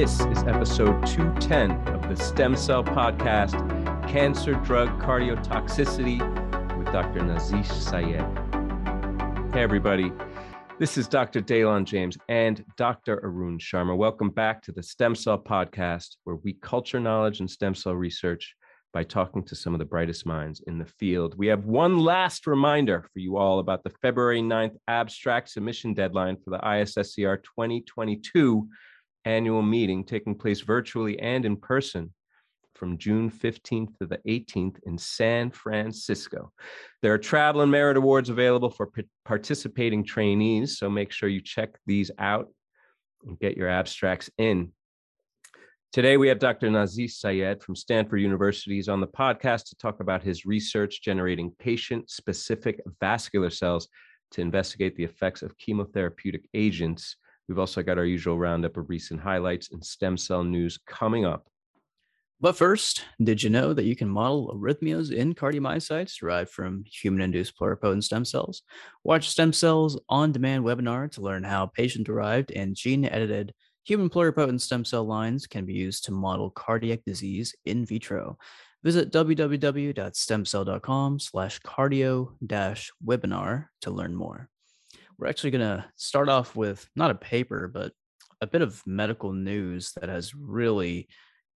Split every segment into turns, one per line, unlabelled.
This is episode 210 of the Stem Cell Podcast Cancer Drug Cardiotoxicity with Dr. Nazish Sayed. Hey, everybody. This is Dr. Daylon James and Dr. Arun Sharma. Welcome back to the Stem Cell Podcast, where we culture knowledge and stem cell research by talking to some of the brightest minds in the field. We have one last reminder for you all about the February 9th abstract submission deadline for the ISSCR 2022 annual meeting taking place virtually and in person from June 15th to the 18th in San Francisco. There are travel and merit awards available for participating trainees, so make sure you check these out and get your abstracts in. Today, we have Dr. Nazish Sayed from Stanford University. He's on the podcast to talk about his research generating patient specific vascular cells to investigate the effects of chemotherapeutic agents. We've also got our usual roundup of recent highlights and stem cell news coming up.
But first, did you know that you can model arrhythmias in cardiomyocytes derived from human induced pluripotent stem cells? Watch Stem Cells on Demand webinar to learn how patient derived and gene edited human pluripotent stem cell lines can be used to model cardiac disease in vitro. Visit www.stemcell.com slash cardio webinar to learn more. We're actually going to start off with not a paper, but a bit of medical news that has really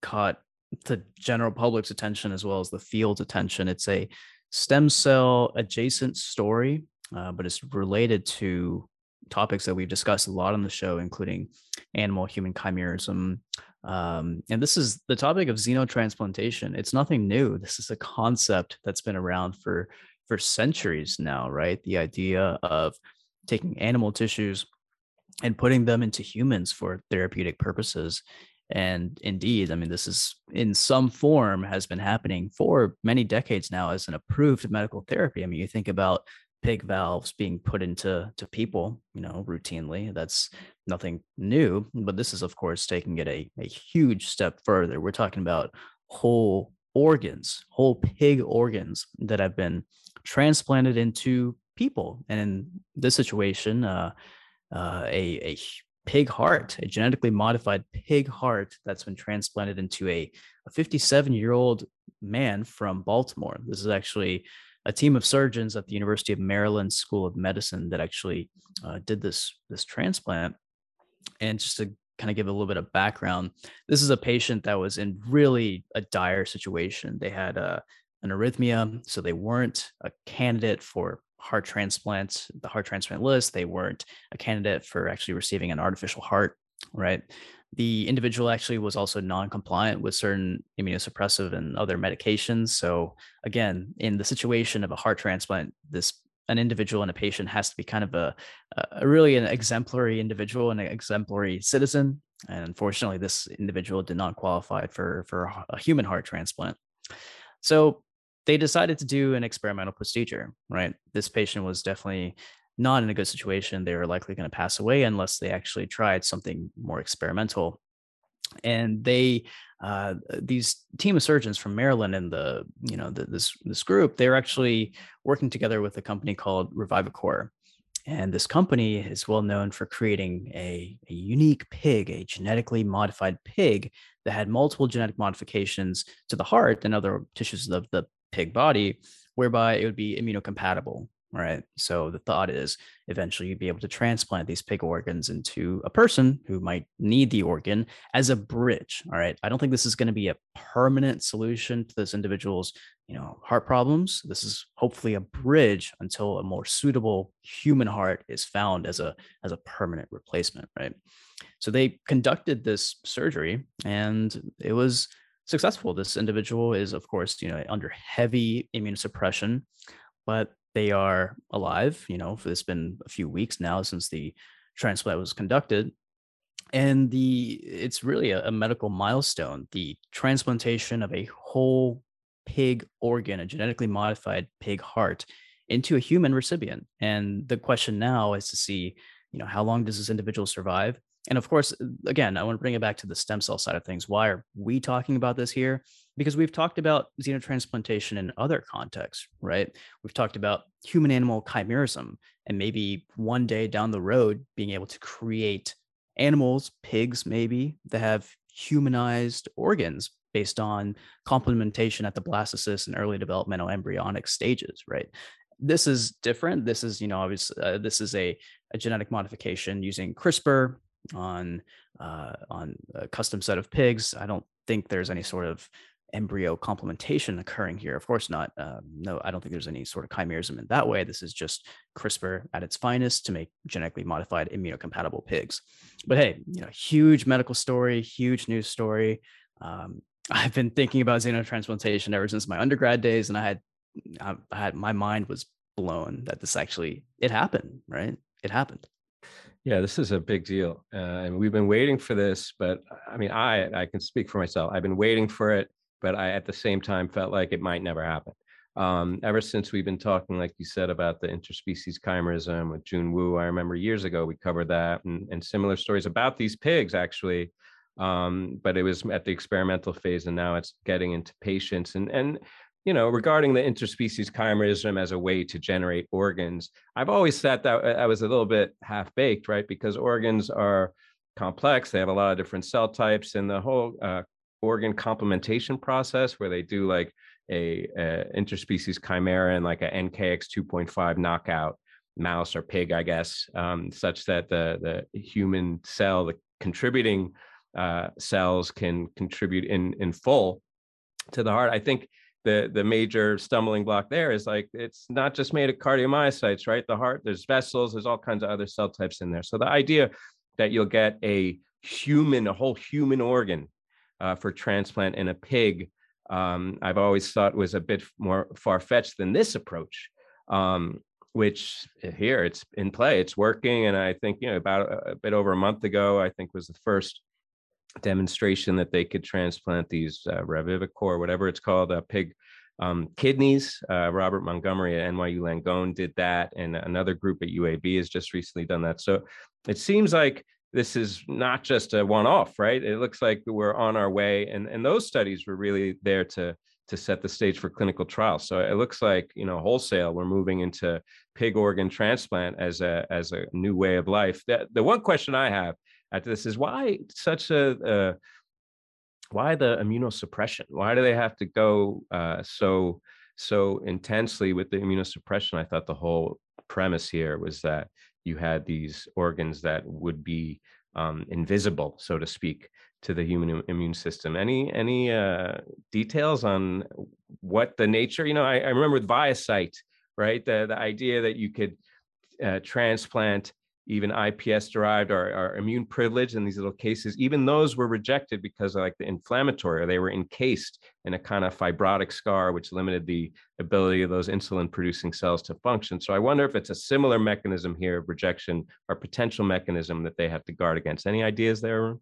caught the general public's attention as well as the field's attention. It's a stem cell adjacent story, uh, but it's related to topics that we've discussed a lot on the show, including animal human chimerism. Um, and this is the topic of xenotransplantation. It's nothing new. This is a concept that's been around for for centuries now, right? The idea of taking animal tissues and putting them into humans for therapeutic purposes and indeed, I mean, this is in some form has been happening for many decades now as an approved medical therapy. I mean, you think about pig valves being put into to people, you know, routinely. That's nothing new, but this is of course taking it a, a huge step further. We're talking about whole organs, whole pig organs that have been transplanted into people. And in this situation, uh, uh, a, a pig heart, a genetically modified pig heart that's been transplanted into a, a 57 year old man from Baltimore. This is actually a team of surgeons at the University of Maryland School of Medicine that actually uh, did this this transplant. And just to kind of give a little bit of background, this is a patient that was in really a dire situation. They had a, uh, an arrhythmia, so they weren't a candidate for heart transplant, the heart transplant list. They weren't a candidate for actually receiving an artificial heart, right? The individual actually was also non-compliant with certain immunosuppressive and other medications. So again, in the situation of a heart transplant, this an individual and a patient has to be kind of a, a really an exemplary individual and an exemplary citizen. And unfortunately, this individual did not qualify for for a human heart transplant. So they decided to do an experimental procedure, right? This patient was definitely not in a good situation. They were likely going to pass away unless they actually tried something more experimental. And they, uh, these team of surgeons from Maryland and the, you know, the, this this group, they're actually working together with a company called Revivicor. And this company is well known for creating a, a unique pig, a genetically modified pig that had multiple genetic modifications to the heart and other tissues of the pig body, whereby it would be immunocompatible. Right. So the thought is eventually you'd be able to transplant these pig organs into a person who might need the organ as a bridge. All right. I don't think this is going to be a permanent solution to this individual's, you know, heart problems. This is hopefully a bridge until a more suitable human heart is found as a as a permanent replacement. Right. So they conducted this surgery and it was successful. This individual is, of course, you know, under heavy immunosuppression, but they are alive. You know, it's been a few weeks now since the transplant was conducted, and the it's really a, a medical milestone. The transplantation of a whole pig organ, a genetically modified pig heart, into a human recipient. And the question now is to see, you know, how long does this individual survive? And of course, again, I want to bring it back to the stem cell side of things. Why are we talking about this here? Because we've talked about xenotransplantation in other contexts, right? We've talked about human animal chimerism and maybe one day down the road being able to create animals, pigs maybe, that have humanized organs based on complementation at the blastocyst and early developmental embryonic stages, right? This is different. This is, you know, obviously, uh, this is a, a genetic modification using CRISPR on uh, on a custom set of pigs. I don't think there's any sort of embryo complementation occurring here. Of course not. Uh, no, I don't think there's any sort of chimerism in that way. This is just CRISPR at its finest to make genetically modified immunocompatible pigs. But hey, you know, huge medical story, huge news story. Um, I've been thinking about xenotransplantation ever since my undergrad days, and I had, I had my mind was blown that this actually it happened. Right, it happened.
Yeah, this is a big deal, uh, and we've been waiting for this. But I mean, I I can speak for myself. I've been waiting for it, but I at the same time felt like it might never happen. Um, ever since we've been talking, like you said, about the interspecies chimerism with Jun Wu, I remember years ago we covered that and, and similar stories about these pigs actually um, but it was at the experimental phase and now it's getting into patients and and you know regarding the interspecies chimerism as a way to generate organs i've always thought that i was a little bit half baked right because organs are complex they have a lot of different cell types and the whole uh, organ complementation process where they do like a, a interspecies chimera and like a nkx 2.5 knockout mouse or pig i guess um, such that the the human cell the contributing uh, cells can contribute in in full to the heart. I think the the major stumbling block there is like it's not just made of cardiomyocytes, right? The heart, there's vessels, there's all kinds of other cell types in there. So the idea that you'll get a human, a whole human organ uh, for transplant in a pig, um, I've always thought was a bit more far fetched than this approach. Um, which here it's in play, it's working, and I think you know about a, a bit over a month ago, I think was the first demonstration that they could transplant these uh, revivicor, whatever it's called, uh, pig um, kidneys. Uh, Robert Montgomery at NYU Langone did that, and another group at UAB has just recently done that. So it seems like this is not just a one-off, right? It looks like we're on our way, and and those studies were really there to to set the stage for clinical trials. So it looks like you know wholesale we're moving into pig organ transplant as a as a new way of life. The, the one question I have at this is why such a uh, why the immunosuppression? Why do they have to go uh, so so intensely with the immunosuppression? I thought the whole premise here was that you had these organs that would be um, invisible, so to speak, to the human immune system. Any any uh, details on what the nature? You know, I, I remember with ViaCyte, right? The the idea that you could uh, transplant even IPS derived or, or, immune privilege in these little cases, even those were rejected because of like the inflammatory, or they were encased in a kind of fibrotic scar, which limited the ability of those insulin producing cells to function. So I wonder if it's a similar mechanism here of rejection or potential mechanism that they have to guard against. Any ideas there?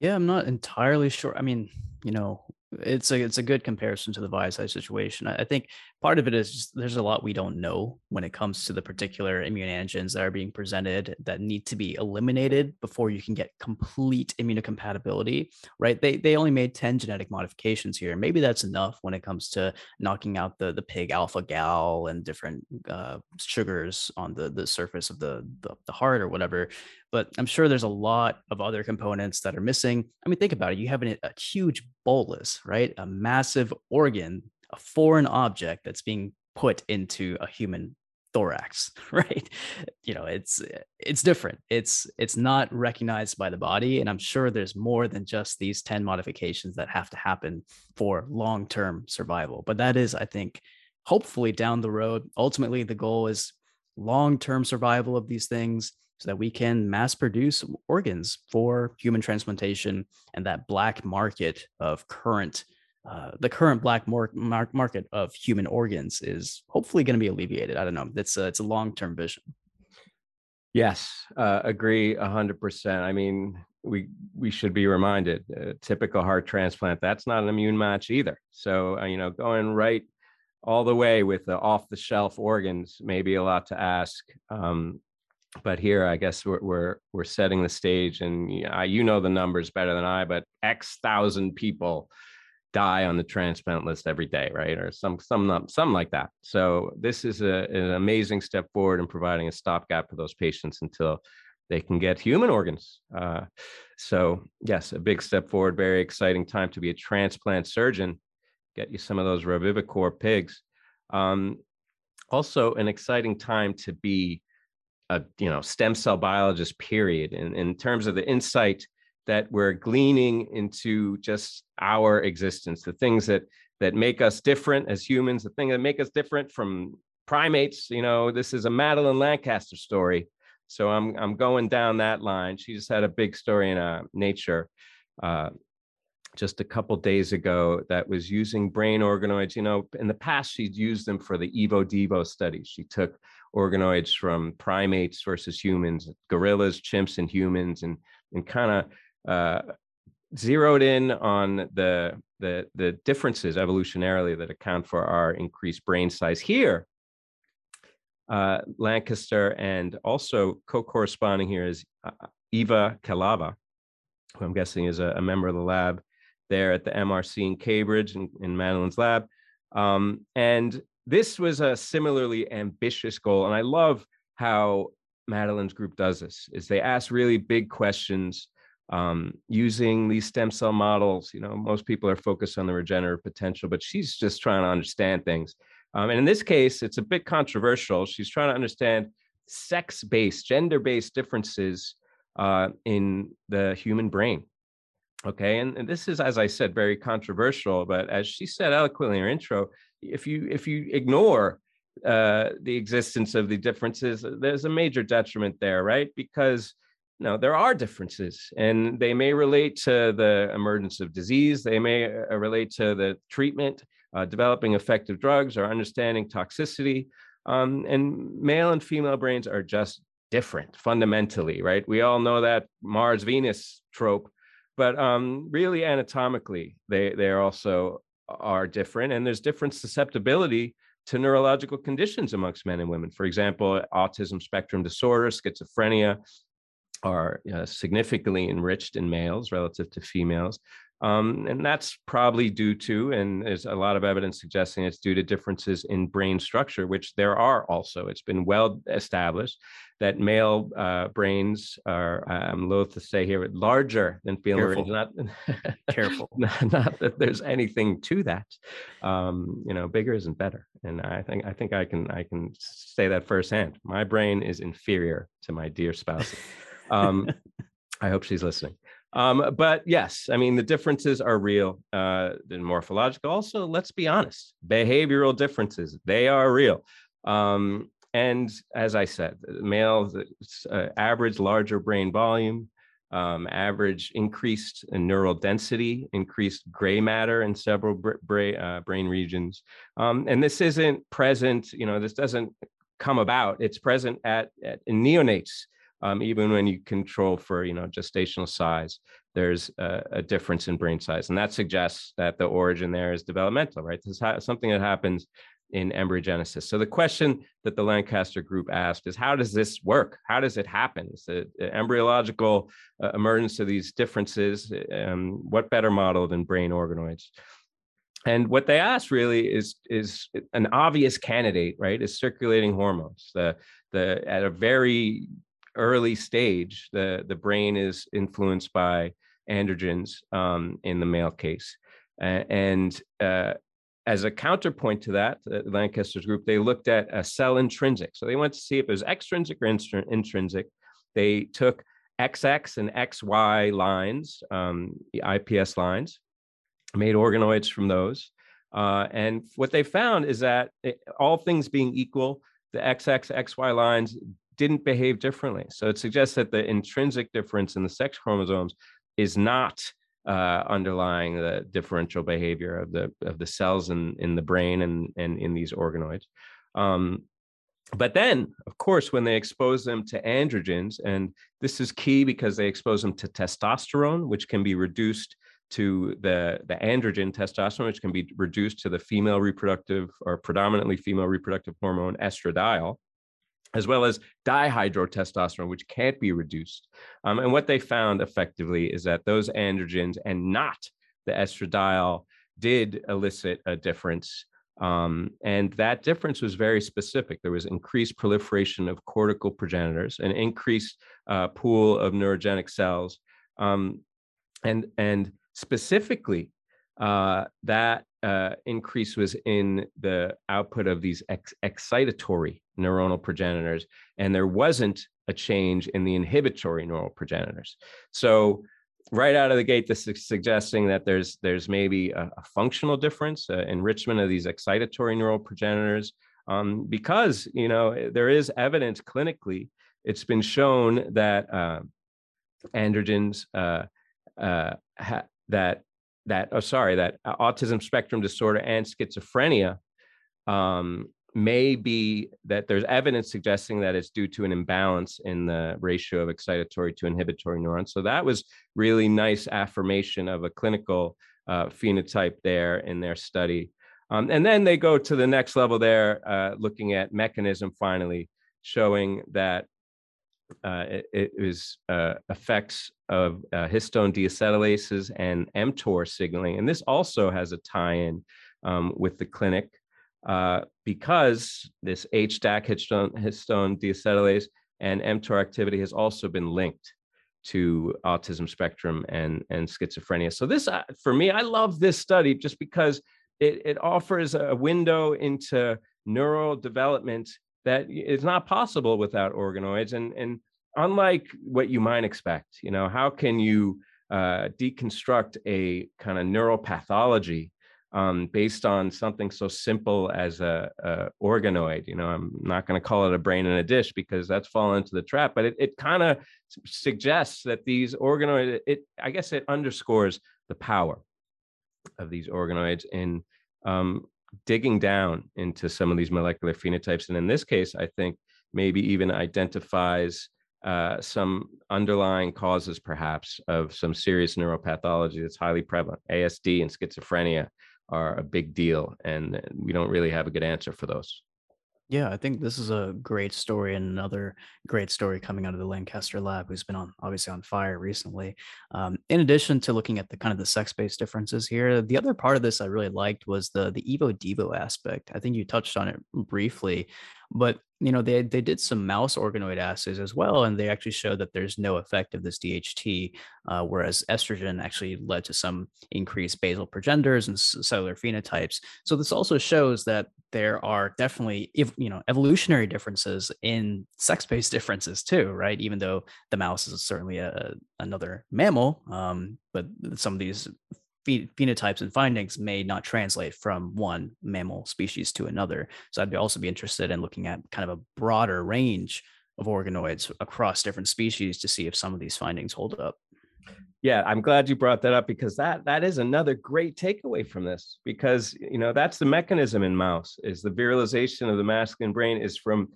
Yeah, I'm not entirely sure. I mean, you know, it's a it's a good comparison to the ViaCyte situation. I, I think part of it is just, there's a lot we don't know when it comes to the particular immune antigens that are being presented that need to be eliminated before you can get complete immunocompatibility. Right? They they only made ten genetic modifications here. Maybe that's enough when it comes to knocking out the the pig alpha gal and different uh, sugars on the the surface of the, the the heart or whatever but I'm sure there's a lot of other components that are missing. I mean, think about it. You have an, a huge bolus, right? A massive organ, a foreign object that's being put into a human thorax, right? You know, it's it's different. It's it's not recognized by the body, and I'm sure there's more than just these 10 modifications that have to happen for long-term survival. But that is, I think, hopefully down the road. Ultimately, the goal is long-term survival of these things so that we can mass produce organs for human transplantation and that black market of current uh, the current black mar- mar- market of human organs is hopefully going to be alleviated. I don't know. It's a, it's a long term vision.
Yes, uh, agree hundred percent. I mean, we we should be reminded. Uh, typical heart transplant that's not an immune match either. So uh, you know, going right all the way with the off the shelf organs may be a lot to ask. Um, but here i guess we're we're, we're setting the stage and you know the numbers better than i but x thousand people die on the transplant list every day right or some some some like that so this is a, an amazing step forward in providing a stopgap for those patients until they can get human organs. Uh, so, yes, a big step forward. Very exciting time to be a transplant surgeon. Get you some of those revivicor pigs. Um, also, an exciting time to be a you know stem cell biologist. Period. In in terms of the insight that we're gleaning into just our existence, the things that that make us different as humans, the thing that make us different from primates. You know, this is a Madeline Lancaster story. So I'm I'm going down that line. She just had a big story in uh, Nature uh, just a couple days ago that was using brain organoids. You know, in the past she'd used them for the Evo Devo studies. She took organoids from primates versus humans, gorillas, chimps, and humans, and and kind of uh, zeroed in on the the the differences evolutionarily that account for our increased brain size. Here, uh, Lancaster, and also co-corresponding here is uh, Eva Kalava, who I'm guessing is a, a, member of the lab there at the MRC in Cambridge in, in Madeline's lab. Um, and this was a similarly ambitious goal, and I love how Madeline's group does this. Is they ask really big questions um, using these stem cell models. You know, most people are focused on the regenerative potential, but she's just trying to understand things. Um, and in this case, it's a bit controversial. She's trying to understand sex based, gender based differences uh, in the human brain. Okay. And, and, this is, as I said, very controversial. But as she said eloquently in her intro, if you if you ignore uh, the existence of the differences, there's a major detriment there, right? Because know, there are differences and they may relate to the emergence of disease. They may uh, relate to the treatment uh, developing effective drugs or understanding toxicity. Um, and male and female brains are just different fundamentally, right? We all know that Mars Venus trope, but um, really anatomically, they they are also are different, and there's different susceptibility to neurological conditions amongst men and women. For example, autism spectrum disorder, schizophrenia, are uh, significantly enriched in males relative to females. Um, and that's probably due to, and there's a lot of evidence suggesting it's due to differences in brain structure, which there are also. It's been well established that male uh, brains are, I'm loath to say here, larger than female brains. Not
careful,
not, not, that there's anything to that. Um, you know, bigger isn't better, and I think I think I can I can say that firsthand. My brain is inferior to my dear spouse. Um, I hope she's listening. Um, but yes, I mean, the differences are real, uh, the morphological. Also, let's be honest, behavioral differences, they are real. Um, and as I said, males, uh, average larger brain volume, um, average increased neural density, increased gray matter in several bra- uh, brain regions. Um, and this isn't present, you know, this doesn't come about. It's present at, at in neonates um, even when you control for you know gestational size there's a, a, difference in brain size and that suggests that the origin there is developmental right? This is something that happens in embryogenesis. So the question that the lancaster group asked is how does this work? How does it happen? Is the embryological uh, emergence of these differences? Um, what better model than brain organoids? And what they asked really is is an obvious candidate right is circulating hormones. The the at a very early stage, the, the brain is influenced by androgens um, in the male case. Uh, and uh, as a counterpoint to that, Lancaster's group, they looked at a cell intrinsic. So they went to see if it was extrinsic or intrinsic. They took XX and XY lines, um, the IPS lines, made organoids from those. Uh, and what they found is that it, all things being equal, the XX, XY lines didn't behave differently. So it suggests that the intrinsic difference in the sex chromosomes is not uh, underlying the differential behavior of the of the cells in in the brain and and in these organoids. Um, but then, of course, when they expose them to androgens, and this is key because they expose them to testosterone, which can be reduced to the, the androgen testosterone, which can be reduced to the female reproductive or predominantly female reproductive hormone estradiol as well as dihydrotestosterone, which can't be reduced. Um, and what they found effectively is that those androgens and not the estradiol did elicit a difference Um, and that difference was very specific. There was increased proliferation of cortical progenitors, an increased uh, pool of neurogenic cells, um, and and specifically uh, that uh, increase was in the output of these ex- excitatory neuronal progenitors, and there wasn't a change in the inhibitory neural progenitors. So right out of the gate, this is suggesting that there's there's maybe a, a functional difference, uh, enrichment of these excitatory neural progenitors, um, because you know there is evidence clinically. It's been shown that uh, androgens uh ha- that that oh sorry that autism spectrum disorder and schizophrenia um, may be that there's evidence suggesting that it's due to an imbalance in the ratio of excitatory to inhibitory neurons. So that was really nice affirmation of a clinical uh, phenotype there in their study. Um, and then they go to the next level there, uh, looking at mechanism finally, showing that uh, it, it was uh, effects of uh, histone deacetylases and mTOR signaling. And this also has a tie-in um, with the clinic uh, because this HDAC histone, histone deacetylase and mTOR activity has also been linked to autism spectrum and, and schizophrenia. So this, uh, for me, I love this study just because it, it offers a window into neural development that is not possible without organoids. And, and unlike what you might expect, you know, how can you uh, deconstruct a kind of neuropathology um, based on something so simple as a, a organoid. You know, I'm not going to call it a brain in a dish because that's fallen into the trap, but it, it kind of suggests that these organoids, it, I guess it underscores the power of these organoids in um, digging down into some of these molecular phenotypes. And in this case, I think maybe even identifies uh, some underlying causes, perhaps, of some serious neuropathology that's highly prevalent, ASD and schizophrenia, are a big deal, and we don't really have a good answer for those.
Yeah, I think this is a great story and another great story coming out of the Lancaster lab, who's been on obviously on fire recently. Um, in addition to looking at the kind of the sex-based differences here, the other part of this I really liked was the the Evo Devo aspect. I think you touched on it briefly, but you know they they did some mouse organoid assays as well, and they actually showed that there's no effect of this DHT, uh, whereas estrogen actually led to some increased basal progenitors and cellular phenotypes. So this also shows that there are definitely you know evolutionary differences in sex-based differences too, right? Even though the mouse is certainly a, another mammal, um, but some of these phenotypes and findings may not translate from one mammal species to another. So I'd also be interested in looking at kind of a broader range of organoids across different species to see if some of these findings hold up.
Yeah, I'm glad you brought that up because that that is another great takeaway from this because you know that's the mechanism in mouse is the virilization of the masculine brain is from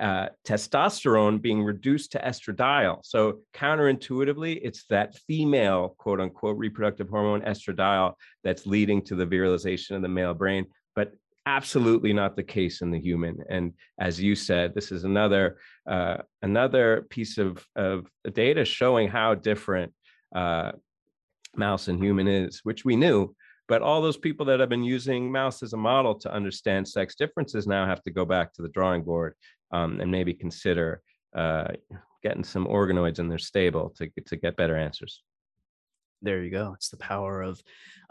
uh, testosterone being reduced to estradiol. So counterintuitively, it's that female quote unquote reproductive hormone estradiol that's leading to the virilization of the male brain, but absolutely not the case in the human. And as you said, this is another uh, another piece of, of data showing how different uh, mouse and human is, which we knew. But all those people that have been using mouse as a model to understand sex differences now have to go back to the drawing board um, and maybe consider uh, getting some organoids in their stable to, to get better answers.
There you go. It's the power of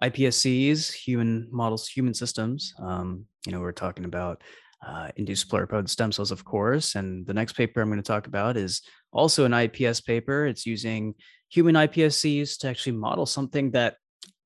iPSCs, human models, human systems. Um, you know, we're talking about uh, induced pluripotent stem cells, of course. And the next paper I'm going to talk about is also an IPS paper. It's using human iPSCs to actually model something that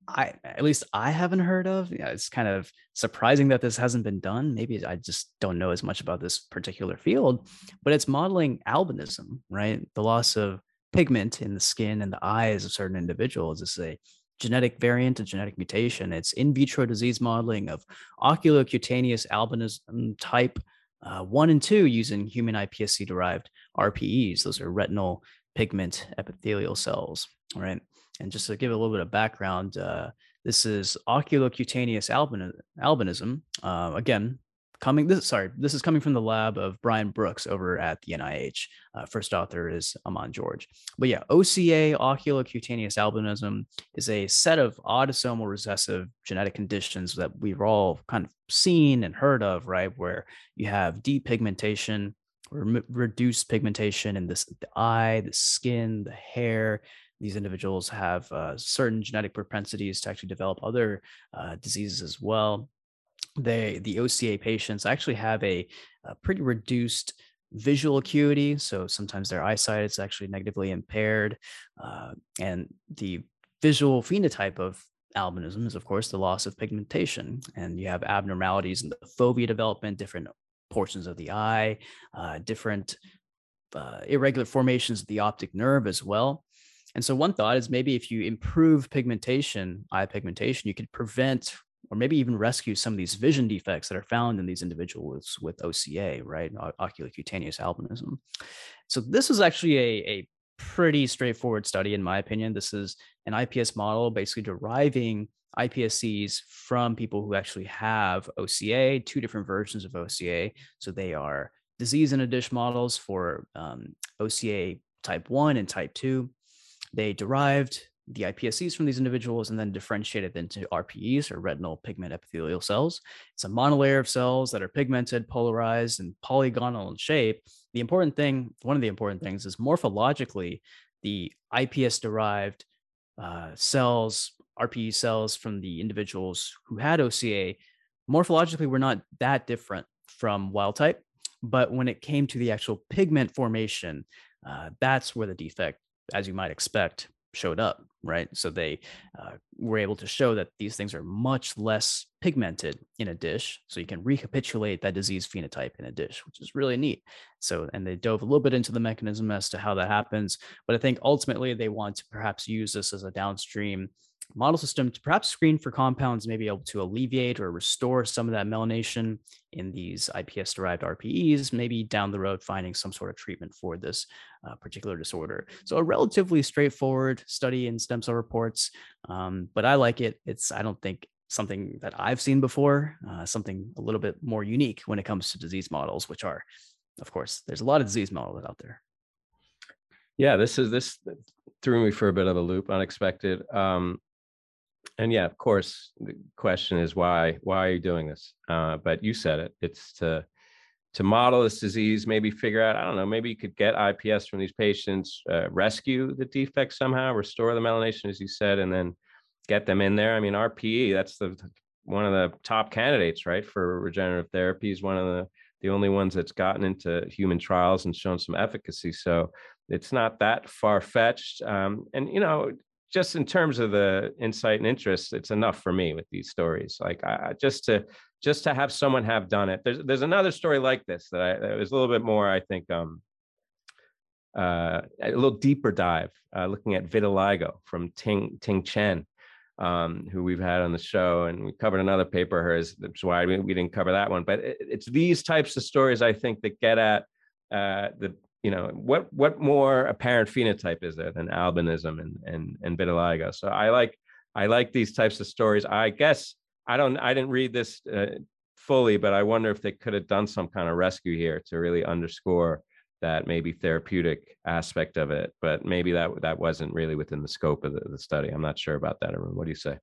I at least I haven't heard of. Yeah, it's kind of surprising that this hasn't been done. Maybe I just don't know as much about this particular field, but it's modeling albinism, right? The loss of pigment in the skin and the eyes of certain individuals. is a genetic variant, a genetic mutation. It's in vitro disease modeling of oculocutaneous albinism type uh, one and two using human iPSC derived RPEs. Those are retinal pigment epithelial cells, right? And just to give a little bit of background, uh, this is oculocutaneous albin- albinism. Uh, again, coming this sorry this is coming from the lab of brian brooks over at the nih uh, first author is aman george but yeah oca oculocutaneous albinism is a set of autosomal recessive genetic conditions that we've all kind of seen and heard of right where you have depigmentation reduced pigmentation in this the eye the skin the hair these individuals have uh, certain genetic propensities to actually develop other uh, diseases as well they the OCA patients actually have a, a, pretty reduced visual acuity, so sometimes their eyesight is actually negatively impaired, uh, and the visual phenotype of albinism is, of course, the loss of pigmentation, and you have abnormalities in the fovea development, different portions of the eye, uh, different uh, irregular formations of the optic nerve as well. And so, one thought is maybe if you improve pigmentation, eye pigmentation, you could prevent or maybe even rescue some of these vision defects that are found in these individuals with OCA, right? Oculocutaneous albinism. So this is actually a, a pretty straightforward study, in my opinion. This is an IPS model basically deriving iPSCs from people who actually have OCA, two different versions of OCA. So they are disease in a dish models for um, OCA type 1 and type 2. They derived the iPSCs from these individuals and then differentiated into RPEs or retinal pigment epithelial cells. It's a monolayer of cells that are pigmented, polarized, and polygonal in shape. The important thing, one of the important things is morphologically, the IPS derived uh, cells, RPE cells from the individuals who had OCA, morphologically were not that different from wild type. But when it came to the actual pigment formation, uh, that's where the defect, as you might expect, showed up, right? So they uh, were able to show that these things are much less pigmented in a dish. So you can recapitulate that disease phenotype in a dish, which is really neat. So, and they dove a little bit into the mechanism as to how that happens. But I think ultimately they want to perhaps use this as a downstream model system to perhaps screen for compounds maybe able to alleviate or restore some of that melanation in these IPS derived RPEs, maybe down the road finding some sort of treatment for this uh, particular disorder. So a relatively straightforward study in stem cell reports, um, but I like it. It's I don't think something that I've seen before, uh, something a little bit more unique when it comes to disease models, which are, of course, there's a lot of disease models out there.
Yeah, this is this threw me for a bit of a loop, unexpected. Um, and yeah, of course, the question is why why are you doing this? Uh, but you said it. It's to to model this disease, maybe figure out. I don't know. Maybe you could get IPS from these patients, uh, rescue the defect somehow, restore the melanation, as you said, and then get them in there. I mean, RPE. That's the one of the top candidates, right, for regenerative therapy. Is one of the the only ones that's gotten into human trials and shown some efficacy. So it's not that far fetched. Um, and you know, just in terms of the insight and interest, it's enough for me with these stories. Like I, just to just to have someone have done it. There's there's another story like this that, I, that was a little bit more, I think, um, uh, a little deeper dive, uh, looking at vitiligo from Ting Ting Chen, um, who we've had on the show, and we covered another paper hers. That's why we, we didn't cover that one. But it, it's these types of stories I think that get at uh, the you know what what more apparent phenotype is there than albinism and and and vitiligo? So i like i like these types of stories. I guess i don't i didn't read this uh, fully but i wonder if they could have done some kind of rescue here to really underscore that maybe therapeutic aspect of it but maybe that that wasn't really within the scope of the, the study. I'm not sure about that what do you say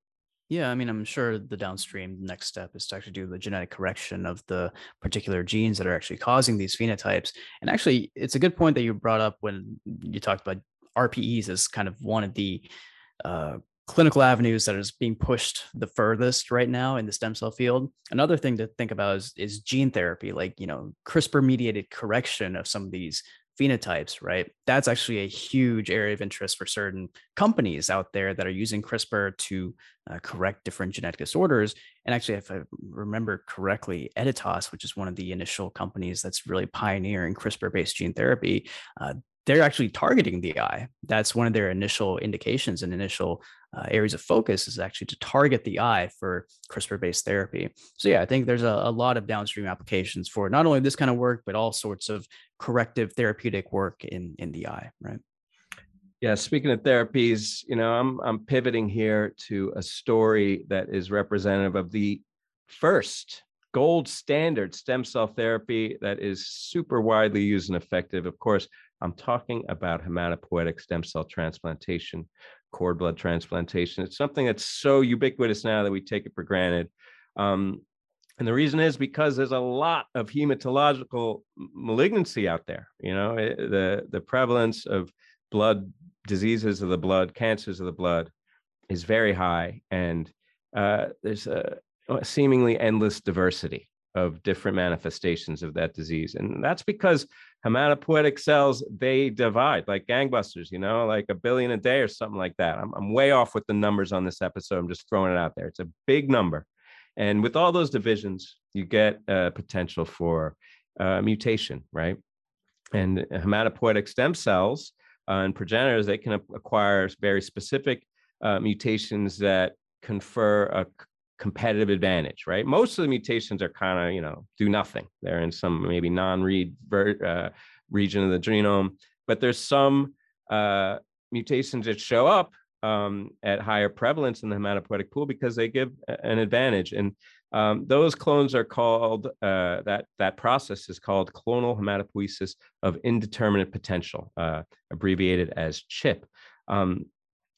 yeah, I mean, I'm sure the downstream next step is to actually do the genetic correction of the particular genes that are actually causing these phenotypes. And actually, it's a good point that you brought up when you talked about RPEs as kind of one of the uh, clinical avenues that is being pushed the furthest right now in the stem cell field. Another thing to think about is, is gene therapy, like you know, CRISPR mediated correction of some of these phenotypes, right? That's actually a huge area of interest for certain companies out there that are using CRISPR to uh, correct different genetic disorders. And actually, if I remember correctly, Editas, which is one of the initial companies that's really pioneering CRISPR based gene therapy, uh, they're actually targeting the eye. That's one of their initial indications and initial uh, areas of focus is actually to target the eye for CRISPR based therapy. So, yeah, I think there's a, a, lot of downstream applications for not only this kind of work, but all sorts of corrective therapeutic work in, in the eye, right?
Yeah, speaking of therapies, you know, I'm I'm pivoting here to a story that is representative of the first gold standard stem cell therapy that is super widely used and effective. Of course, I'm talking about hematopoietic stem cell transplantation, cord blood transplantation. It's something that's so ubiquitous now that we take it for granted. Um, and the reason is because there's a lot of hematological malignancy out there. You know, eh, the the prevalence of blood diseases of the blood, cancers of the blood, is very high, and uh, there's a seemingly endless diversity of different manifestations of that disease, and that's because hematopoietic cells they divide like gangbusters. You know, like a billion a day or something like that. I'm, I'm way off with the numbers on this episode. I'm just throwing it out there. It's a big number and with all those divisions, you get a potential for uh, mutation, right? And hematopoietic stem cells uh, and progenitors, they can acquire very specific uh, mutations that confer a competitive advantage, right? Most of the mutations are kind of, you know, do nothing. They're in some maybe non-read uh, region of the genome, but there's some uh, mutations that show up um, at higher prevalence in the hematopoietic pool because they give an advantage. And um, those clones are called uh, that that process is called clonal hematopoiesis of indeterminate potential, uh, abbreviated as CHIP. Um,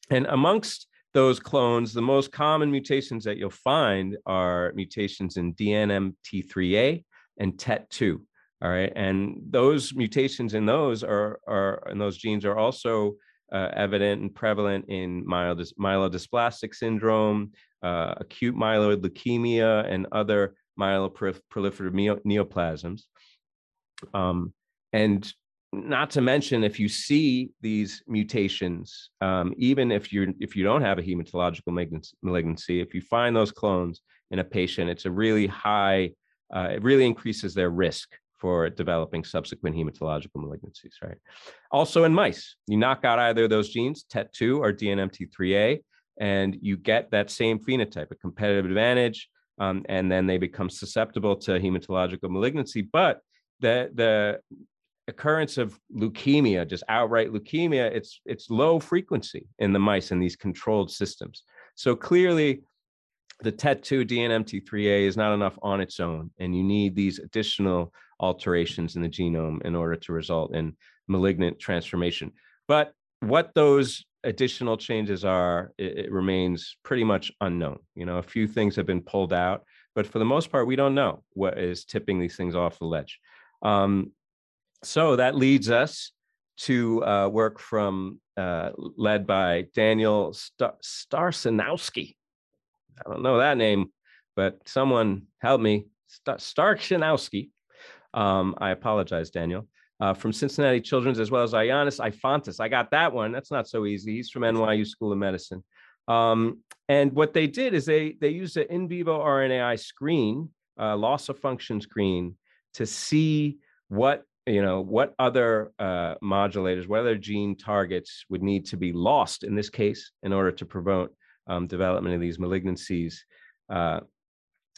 and amongst those clones, the most common mutations that you'll find are mutations in DNMT3A and TET2. All right, and those mutations in those are are and those genes are also uh, evident and prevalent in myelodys- myelodysplastic syndrome, uh, acute myeloid leukemia, and other myeloproliferative neoplasms. Um, and not to mention, if you see these mutations, um, even if you if you don't have a hematological malignancy, if you find those clones in a patient, it's a really high. Uh, it really increases their risk for developing subsequent hematological malignancies, right? Also in mice, you knock out either of those genes, TET2 or DNMT3A, and you get that same phenotype, a competitive advantage, um, and then they become susceptible to hematological malignancy. But the the occurrence of leukemia, just outright leukemia, it's it's low frequency in the mice in these controlled systems. So clearly, the TET2 DNMT3A is not enough on its own, and you need these additional alterations in the genome in order to result in malignant transformation. But what those additional changes are, it, it, remains pretty much unknown. You know, a few things have been pulled out, but for the most part, we don't know what is tipping these things off the ledge. Um, so that leads us to uh, work from uh, led by Daniel Star- Starsinowski. I don't know that name, but someone help me. Star- um, I apologize, Daniel. Uh, from Cincinnati Children's, as well as Ioannis Ifantis. I got that one. That's not so easy. He's from NYU School of Medicine. Um, and what they did is they they used an in vivo RNAi screen, uh, loss of function screen, to see what you know what other uh, modulators, what other gene targets would need to be lost in this case in order to promote um, development of these malignancies. Uh,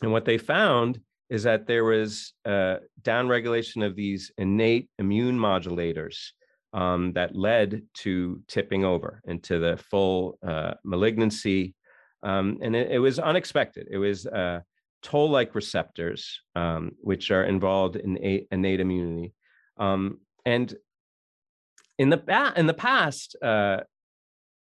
and what they found is that there was a downregulation of these innate immune modulators um, that led to tipping over into the full uh, malignancy. Um, and it, it, was unexpected. It was uh, toll-like receptors, um, which are involved in a, innate immunity. Um, and in the, in the past, uh,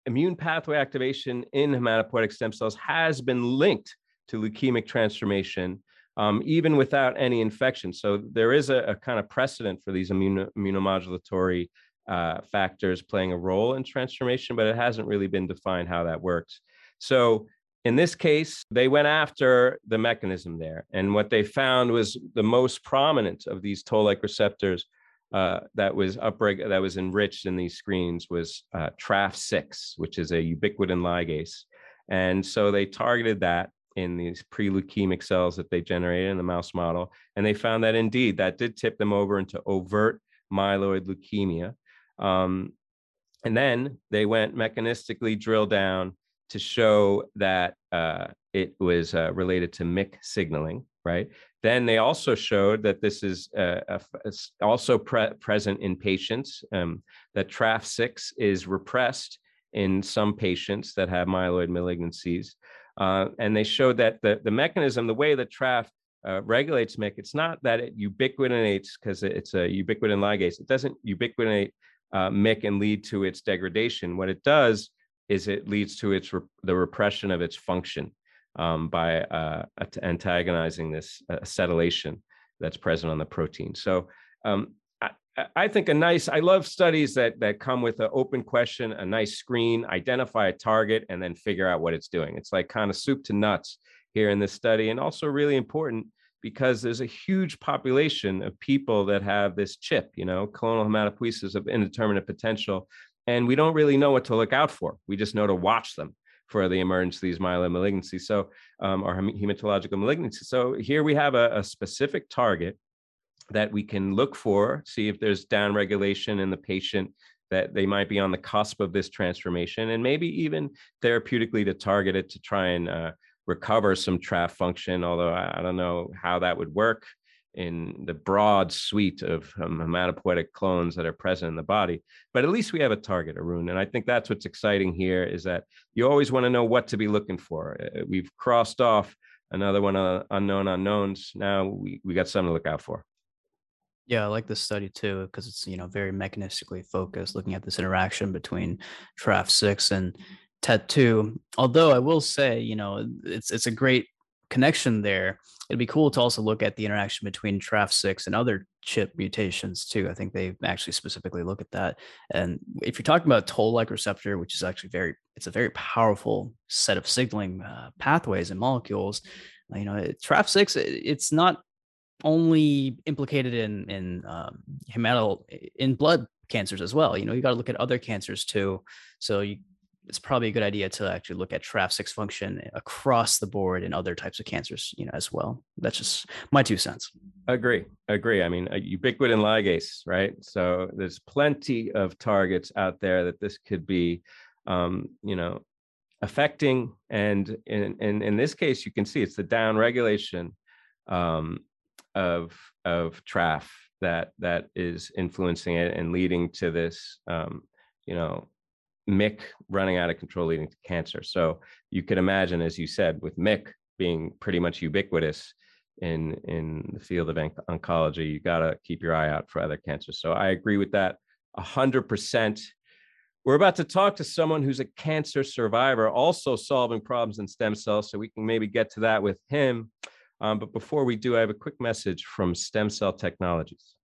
immune pathway activation in hematopoietic stem cells has been linked to leukemic transformation um, even without any infection. So there is a, a kind of precedent for these immuno, immunomodulatory uh, factors playing a role in transformation, but it hasn't really been defined how that works. So in this case, they went after the mechanism there. And what they found was the most prominent of these toll-like receptors uh, that was upreg- that was enriched in these screens was uh, TRAF6, which is a ubiquitin ligase. And so they targeted that in these pre-leukemic cells that they generated in the mouse model. And they found that indeed that did tip them over into overt myeloid leukemia. Um, and then they went mechanistically drill down to show that uh, it was uh, related to MYC signaling, right? Then they also showed that this is uh, also pre- present in patients, um, that TRAF6 is repressed in some patients that have myeloid malignancies. Uh, and they showed that the, the mechanism, the way that TRAF uh, regulates MYC, it's not that it ubiquitinates because it's a ubiquitin ligase. It doesn't ubiquitinate uh, and lead to its degradation. What it does is it leads to its re- the repression of its function um, by uh, antagonizing this uh, acetylation that's present on the protein. So um, I, I, think a nice, I love studies that that come with an open question, a nice screen, identify a target, and then figure out what it's doing. It's like kind of soup to nuts here in this study, and also really important because there's a huge population of people that have this chip, you know, clonal hematopoiesis of indeterminate potential. And we don't really know what to look out for. We just know to watch them for the emergence of these myeloid malignancies. So, um, or hematological malignancies. So here we have a, a specific target that we can look for, see if there's downregulation in the patient that they might be on the cusp of this transformation, and maybe even therapeutically to target it to try and uh, recover some TRAF function. Although I, I don't know how that would work in the broad suite of um, hematopoietic clones that are present in the body. But at least we have a target, Arun. And I think that's what's exciting here is that you always want to know what to be looking for. Uh, we've crossed off another one of unknown unknowns. Now we, we got something to look out for.
Yeah, I like this study too because it's you know very mechanistically focused, looking at this interaction between TRAF6 and TET2. Although I will say, you know, it's it's a great connection there, it'd be cool to also look at the interaction between TRAF6 and other chip mutations too. I think they actually specifically look at that. And if you're talking about toll-like receptor, which is actually very, it's a very powerful set of signaling uh, pathways and molecules. Uh, you know, TRAF6, it's not only implicated in in um, in blood cancers as well. You know, you got to look at other cancers too. So you it's probably a good idea to actually look at TRAF6 function across the board in other types of cancers, you know, as well. That's just my two cents.
Agree, agree. I mean, ubiquitin ligase, right? So there's plenty of targets out there that this could be, um, you know, affecting. And in, in in this case, you can see it's the down regulation um, of of TRAF that that is influencing it and leading to this, um, you know, MYC running out of control leading to cancer. So you could imagine, as you said, with MYC being pretty much ubiquitous in in the field of oncology, you got to keep your eye out for other cancers. So I agree with that a hundred percent. We're about to talk to someone who's a cancer survivor, also solving problems in stem cells. So we can maybe get to that with him. Um, but before we do, I have a quick message from Stem Cell Technologies.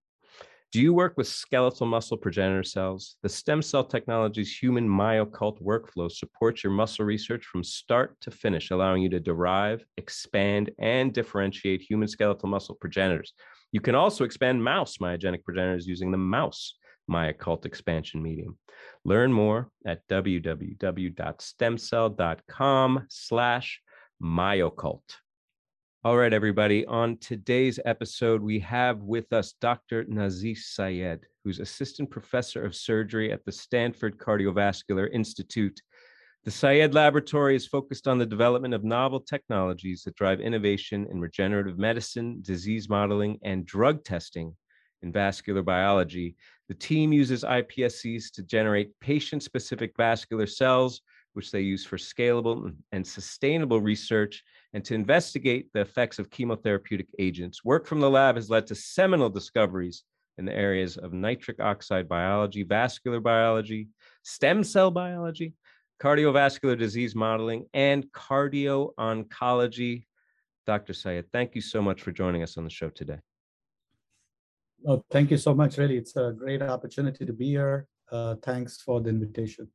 Do you work with skeletal muscle progenitor cells? The Stem Cell Technologies human MyoCult workflow supports your muscle research from start to finish, allowing you to derive, expand, and differentiate human skeletal muscle progenitors. You can also expand mouse myogenic progenitors using the mouse MyoCult expansion medium. Learn more at www.stemcell.com slash myocult. All right, everybody. On today's episode, we have with us Dr. Nazish Sayed, who's assistant professor of surgery at the Stanford Cardiovascular Institute. The Sayed Laboratory is focused on the development of novel technologies that drive innovation in regenerative medicine, disease modeling, and drug testing in vascular biology. The team uses iPSCs to generate patient specific vascular cells, which they use for scalable and sustainable research and to investigate the effects of chemotherapeutic agents. Work from the lab has led to seminal discoveries in the areas of nitric oxide biology, vascular biology, stem cell biology, cardiovascular disease modeling, and cardio oncology. Dr. Sayed, thank you so much for joining us on the show today.
Oh, thank you so much. Really, it's a great opportunity to be here. Uh, thanks for the invitation.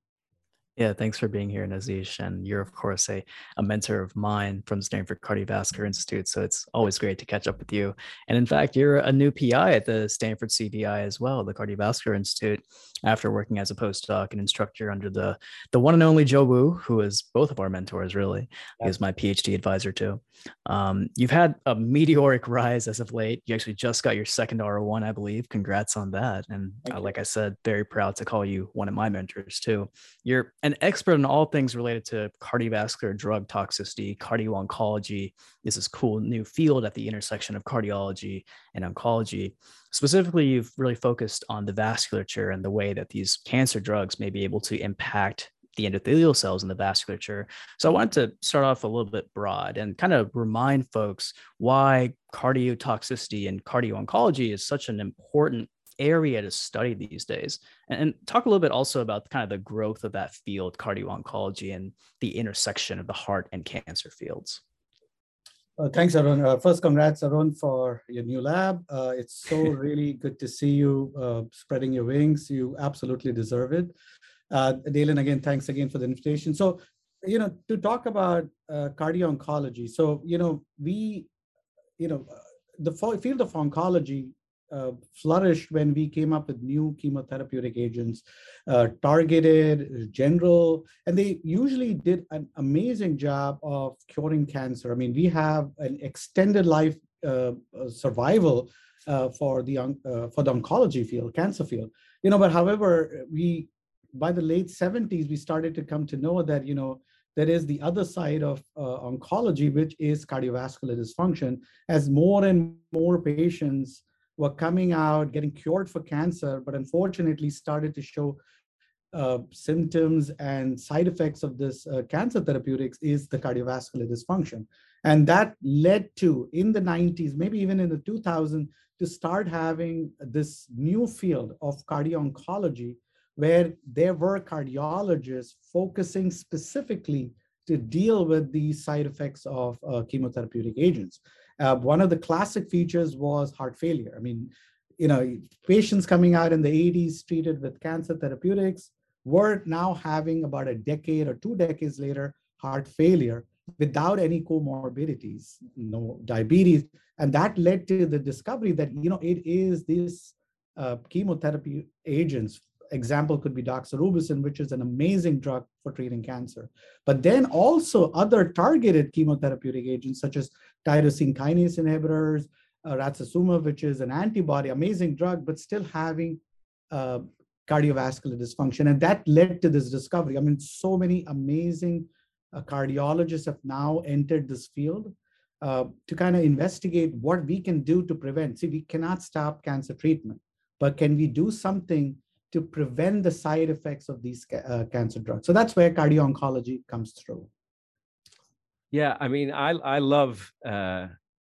Yeah, thanks for being here, Nazish. And you're, of course, a, a mentor of mine from Stanford Cardiovascular Institute. So it's always great to catch up with you. And in fact, you're a new PI at the Stanford CVI as well, the Cardiovascular Institute, after working as a postdoc and instructor under the, the one and only Joe Wu, who is both of our mentors, really. He is my PhD advisor, too. Um, you've had a meteoric rise as of late. You actually just got your second R01, I believe. Congrats on that. And uh, like I said, very proud to call you one of my mentors, too. You're an expert in all things related to cardiovascular drug toxicity, cardio oncology. This is cool new field at the intersection of cardiology and oncology. Specifically, you've really focused on the vasculature and the way that these cancer drugs may be able to impact the endothelial cells in the vasculature. So I wanted to start off a little bit broad and kind of remind folks why cardiotoxicity and cardio oncology is such an important area to study these days and, and, talk a little bit also about kind of the growth of that field cardio oncology and the intersection of the heart and cancer fields
uh, thanks arun. Uh, first congrats arun for your new lab. Uh, it's so really good to see you uh, spreading your wings. You absolutely deserve it. Uh, Dalen, again thanks again for the invitation. So you know to talk about uh, cardio oncology so you know we you know the field of oncology uh, flourished when we came up with new chemotherapeutic agents, uh, targeted, general, and they usually did an amazing job of curing cancer. I mean, we have an extended life uh, uh survival uh, for the for the oncology field, cancer field. You know, but however, we by the late 70s we started to come to know that you know there is the other side of oncology, which is cardiovascular dysfunction, as more and more patients were coming out, getting cured for cancer, but unfortunately started to show uh, symptoms and side effects of this uh, cancer therapeutics is the cardiovascular dysfunction. And that led to, in the 90s, maybe even in the 2000s, to start having this new field of cardio oncology where there were cardiologists focusing specifically to deal with the side effects of uh, chemotherapeutic agents. Uh, one of the classic features was heart failure. I mean, you know, patients coming out in the 80s treated with cancer therapeutics were now having about a decade or two decades later heart failure without any comorbidities, no diabetes. And that led to the discovery that, you know, it is these uh, chemotherapy agents example could be doxorubicin, which is an amazing drug for treating cancer. But then also other targeted chemotherapeutic agents such as tyrosine kinase inhibitors, uh, rituximab, which is an antibody, amazing drug, but still having uh, cardiovascular dysfunction. And that led to this discovery. I mean, so many amazing uh, cardiologists have now entered this field uh, to kind of investigate what we can do to prevent. See, we cannot stop cancer treatment, but can we do something to prevent the side effects of these uh, cancer drugs. So that's where cardio oncology comes through.
Yeah, I mean, I I love uh,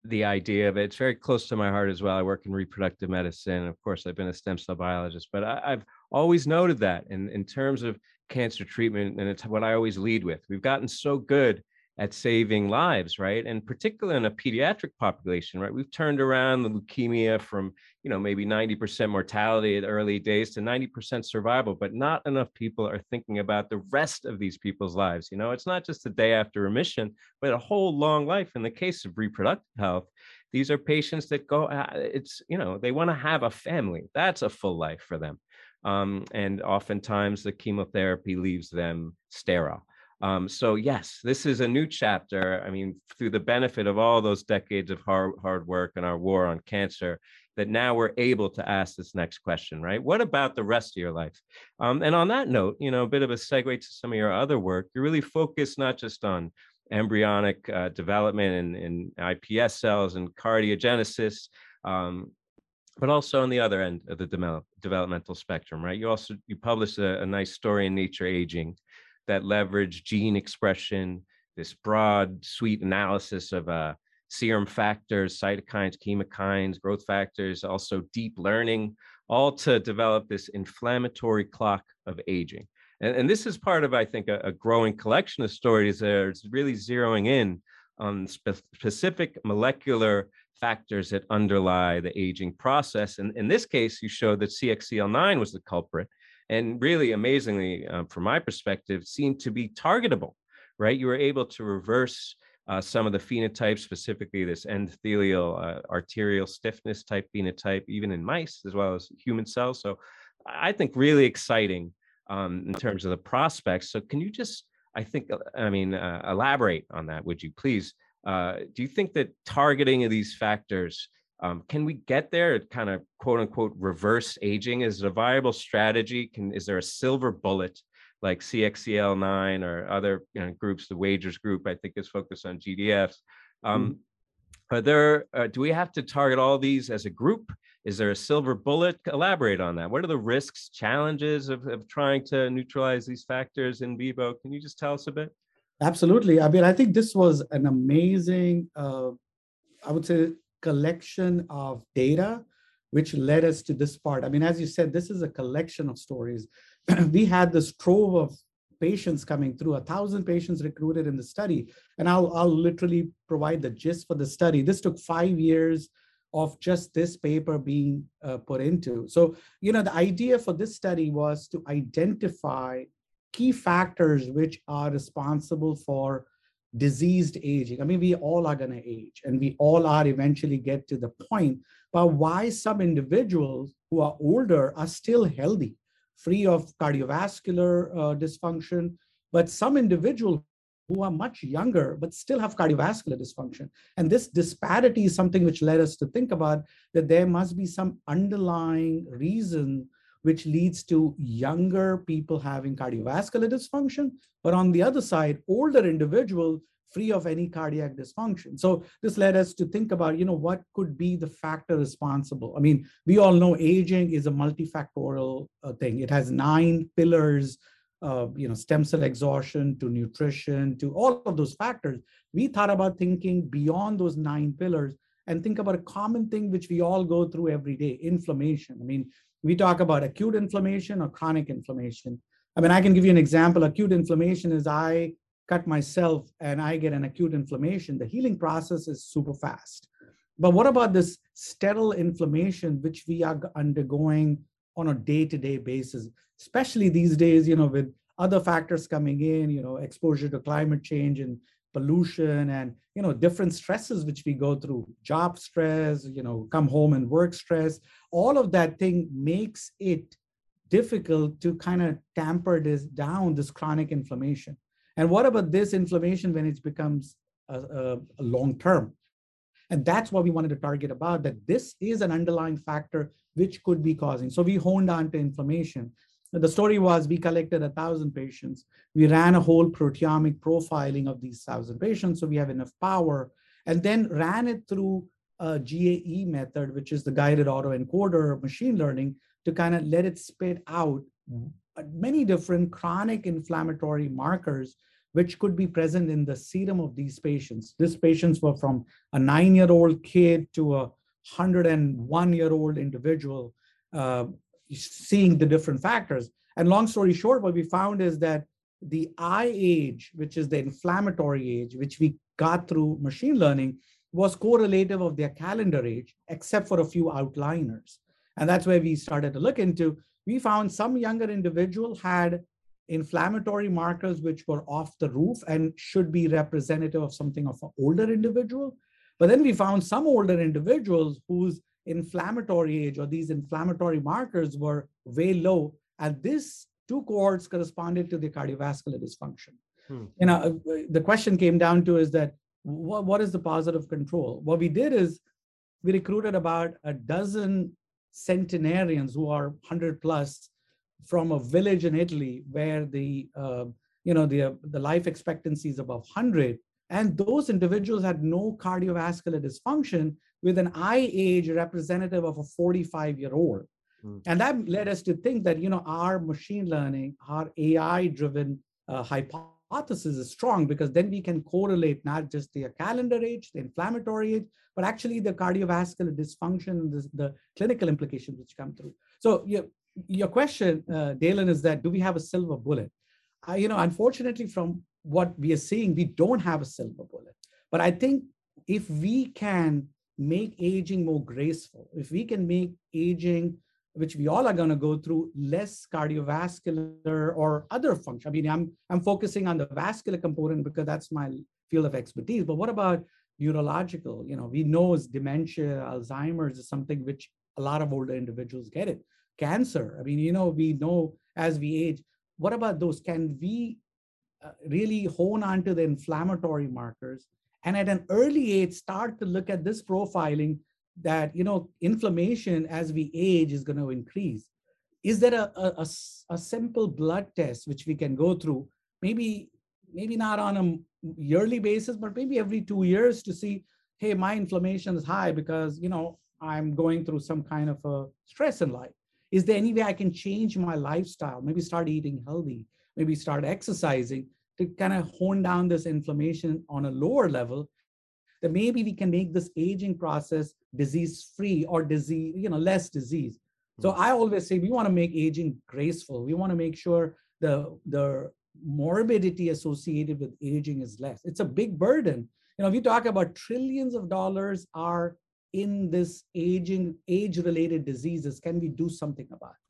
the idea of it. It's very close to my heart as well. I work in reproductive medicine. Of course, I've been a stem cell biologist, but I, have always noted that in in terms of cancer treatment, and it's what I always lead with. We've gotten so good at saving lives, right? And particularly in a pediatric population, right? We've turned around the leukemia from, you know, maybe 90% mortality at early days to 90% survival, but not enough people are thinking about the rest of these people's lives. You know, it's not just the day after remission, but a whole long life. In the case of reproductive health, these are patients that go, uh, it's, you know, they want to have a family. That's a full life for them. Um, and oftentimes the chemotherapy leaves them sterile. Um, so yes, this is a new chapter. I mean, through the benefit of all those decades of hard, hard work and our war on cancer, that now we're able to ask this next question, right? What about the rest of your life? Um, and on that note, you know, a bit of a segue to some of your other work. You're really focused not just on embryonic uh, development and, and, iPS cells and cardiogenesis, um, but also on the other end of the develop, developmental spectrum, right? You also you published a, a nice story in Nature Aging that leverage gene expression, this broad suite analysis of uh, serum factors, cytokines, chemokines, growth factors, also deep learning, all to develop this inflammatory clock of aging. And, and this is part of, I think, a, a growing collection of stories that are really zeroing in on spe- specific molecular factors that underlie the aging process. And in this case, you showed that CXCL9 was the culprit and really amazingly, um, from my perspective, seemed to be targetable, right? You were able to reverse uh, some of the phenotypes, specifically this endothelial uh, arterial stiffness type phenotype, even in mice as well as human cells. So I think really exciting um, in terms of the prospects. So can you just, I think, uh, I mean, uh, elaborate on that, would you please? Uh, do you think that targeting of these factors um, can we get there? At kind of quote unquote reverse aging is it a viable strategy? Can is there a silver bullet like CXCL9 or other you know, groups? The Wagers group I think is focused on GDFs. Um, mm. Are there? Uh, do we have to target all these as a group? is there a silver bullet? Elaborate on that. What are the risks, challenges of, of trying to neutralize these factors in vivo? Can you just tell us a bit?
Absolutely. I mean, I think this was an amazing, uh, I would say, collection of data which led us to this part. I mean, as you said, this is a collection of stories. we had this trove of patients coming through, a thousand patients recruited in the study. And I'll, I'll literally provide the gist for the study. This took five years of just this paper being uh, put into. So, you know, the idea for this study was to identify key factors which are responsible for diseased aging. I mean, we all are going to age and we all are eventually get to the point, but why some individuals who are older are still healthy, free of cardiovascular uh, dysfunction, but some individuals who are much younger but still have cardiovascular dysfunction. And this disparity is something which led us to think about that there must be some underlying reason which leads to younger people having cardiovascular dysfunction, but on the other side, older individuals free of any cardiac dysfunction. So this led us to think about, you know, what could be the factor responsible. I mean, we all know aging is a multifactorial uh, thing. It has nine pillars, uh, you know, stem cell exhaustion to nutrition to all of those factors. We thought about thinking beyond those nine pillars and think about a common thing which we all go through every day, inflammation. I mean, we talk about acute inflammation or chronic inflammation. I mean, I can give you an example. Acute inflammation is I cut myself and I get an acute inflammation. The healing process is super fast. But what about this sterile inflammation, which we are undergoing on a day to day basis, especially these days, you know, with other factors coming in, you know, exposure to climate change and pollution and you know different stresses which we go through job stress you know come home and work stress all of that thing makes it difficult to kind of tamper this down this chronic inflammation. And what about this inflammation when it becomes a, a, a long term? And that's what we wanted to target about that this is an underlying factor which could be causing. So we honed on to inflammation. The story was we collected a thousand patients. We ran a whole proteomic profiling of these thousand patients, so we have enough power, and then ran it through a GAE method, which is the guided autoencoder machine learning, to kind of let it spit out many different chronic inflammatory markers which could be present in the serum of these patients. These patients were from a nine-year-old kid to a 101-year-old individual. Uh, seeing the different factors. And long story short, what we found is that the iAge, which is the inflammatory age, which we got through machine learning, was correlative of their calendar age, except for a few outliners. And that's where we started to look into. We found some younger individuals had inflammatory markers which were off the roof and should be representative of something of an older individual. But then we found some older individuals whose inflammatory age or these inflammatory markers were way low. And this two cohorts corresponded to the cardiovascular dysfunction. Hmm. You know, uh, the question came down to is that what, what is the positive control? What we did is we recruited about a dozen centenarians who are 100 plus from a village in Italy where the uh, you know the uh, the life expectancy is above 100 and those individuals had no cardiovascular dysfunction with an iAge representative of a 45 year old. Mm. And that led us to think that, you know, our machine learning, our AI driven uh, hypothesis is strong because then we can correlate not just the calendar age, the inflammatory age, but actually the cardiovascular dysfunction, the, the clinical implications which come through. So your, your question, uh, Dalen, is that do we have a silver bullet? Uh, you know, unfortunately, from what we are seeing, we don't have a silver bullet. But I think if we can make aging more graceful, if we can make aging, which we all are going to go through, less cardiovascular or other function. I mean, I'm I'm focusing on the vascular component because that's my field of expertise. But what about neurological? You know, we know it's dementia, Alzheimer's is something which a lot of older individuals get it. Cancer. I mean, you know, we know as we age. What about those? Can we uh, really hone on to the inflammatory markers and at an early age start to look at this profiling that you know inflammation as we age is going to increase is there a, a, a, simple blood test which we can go through maybe maybe not on a yearly basis but maybe every two years to see hey my inflammation is high because you know I'm going through some kind of a stress in life. Is there any way I can change my lifestyle? Maybe start eating healthy, maybe start exercising to kind of hone down this inflammation on a lower level that maybe we can make this aging process disease free or disease you know less disease. So hmm. i always say we want to make aging graceful. We want to make sure the the morbidity associated with aging is less. It's a big burden. You know if you talk about trillions of dollars are in this aging age related diseases can we do something about it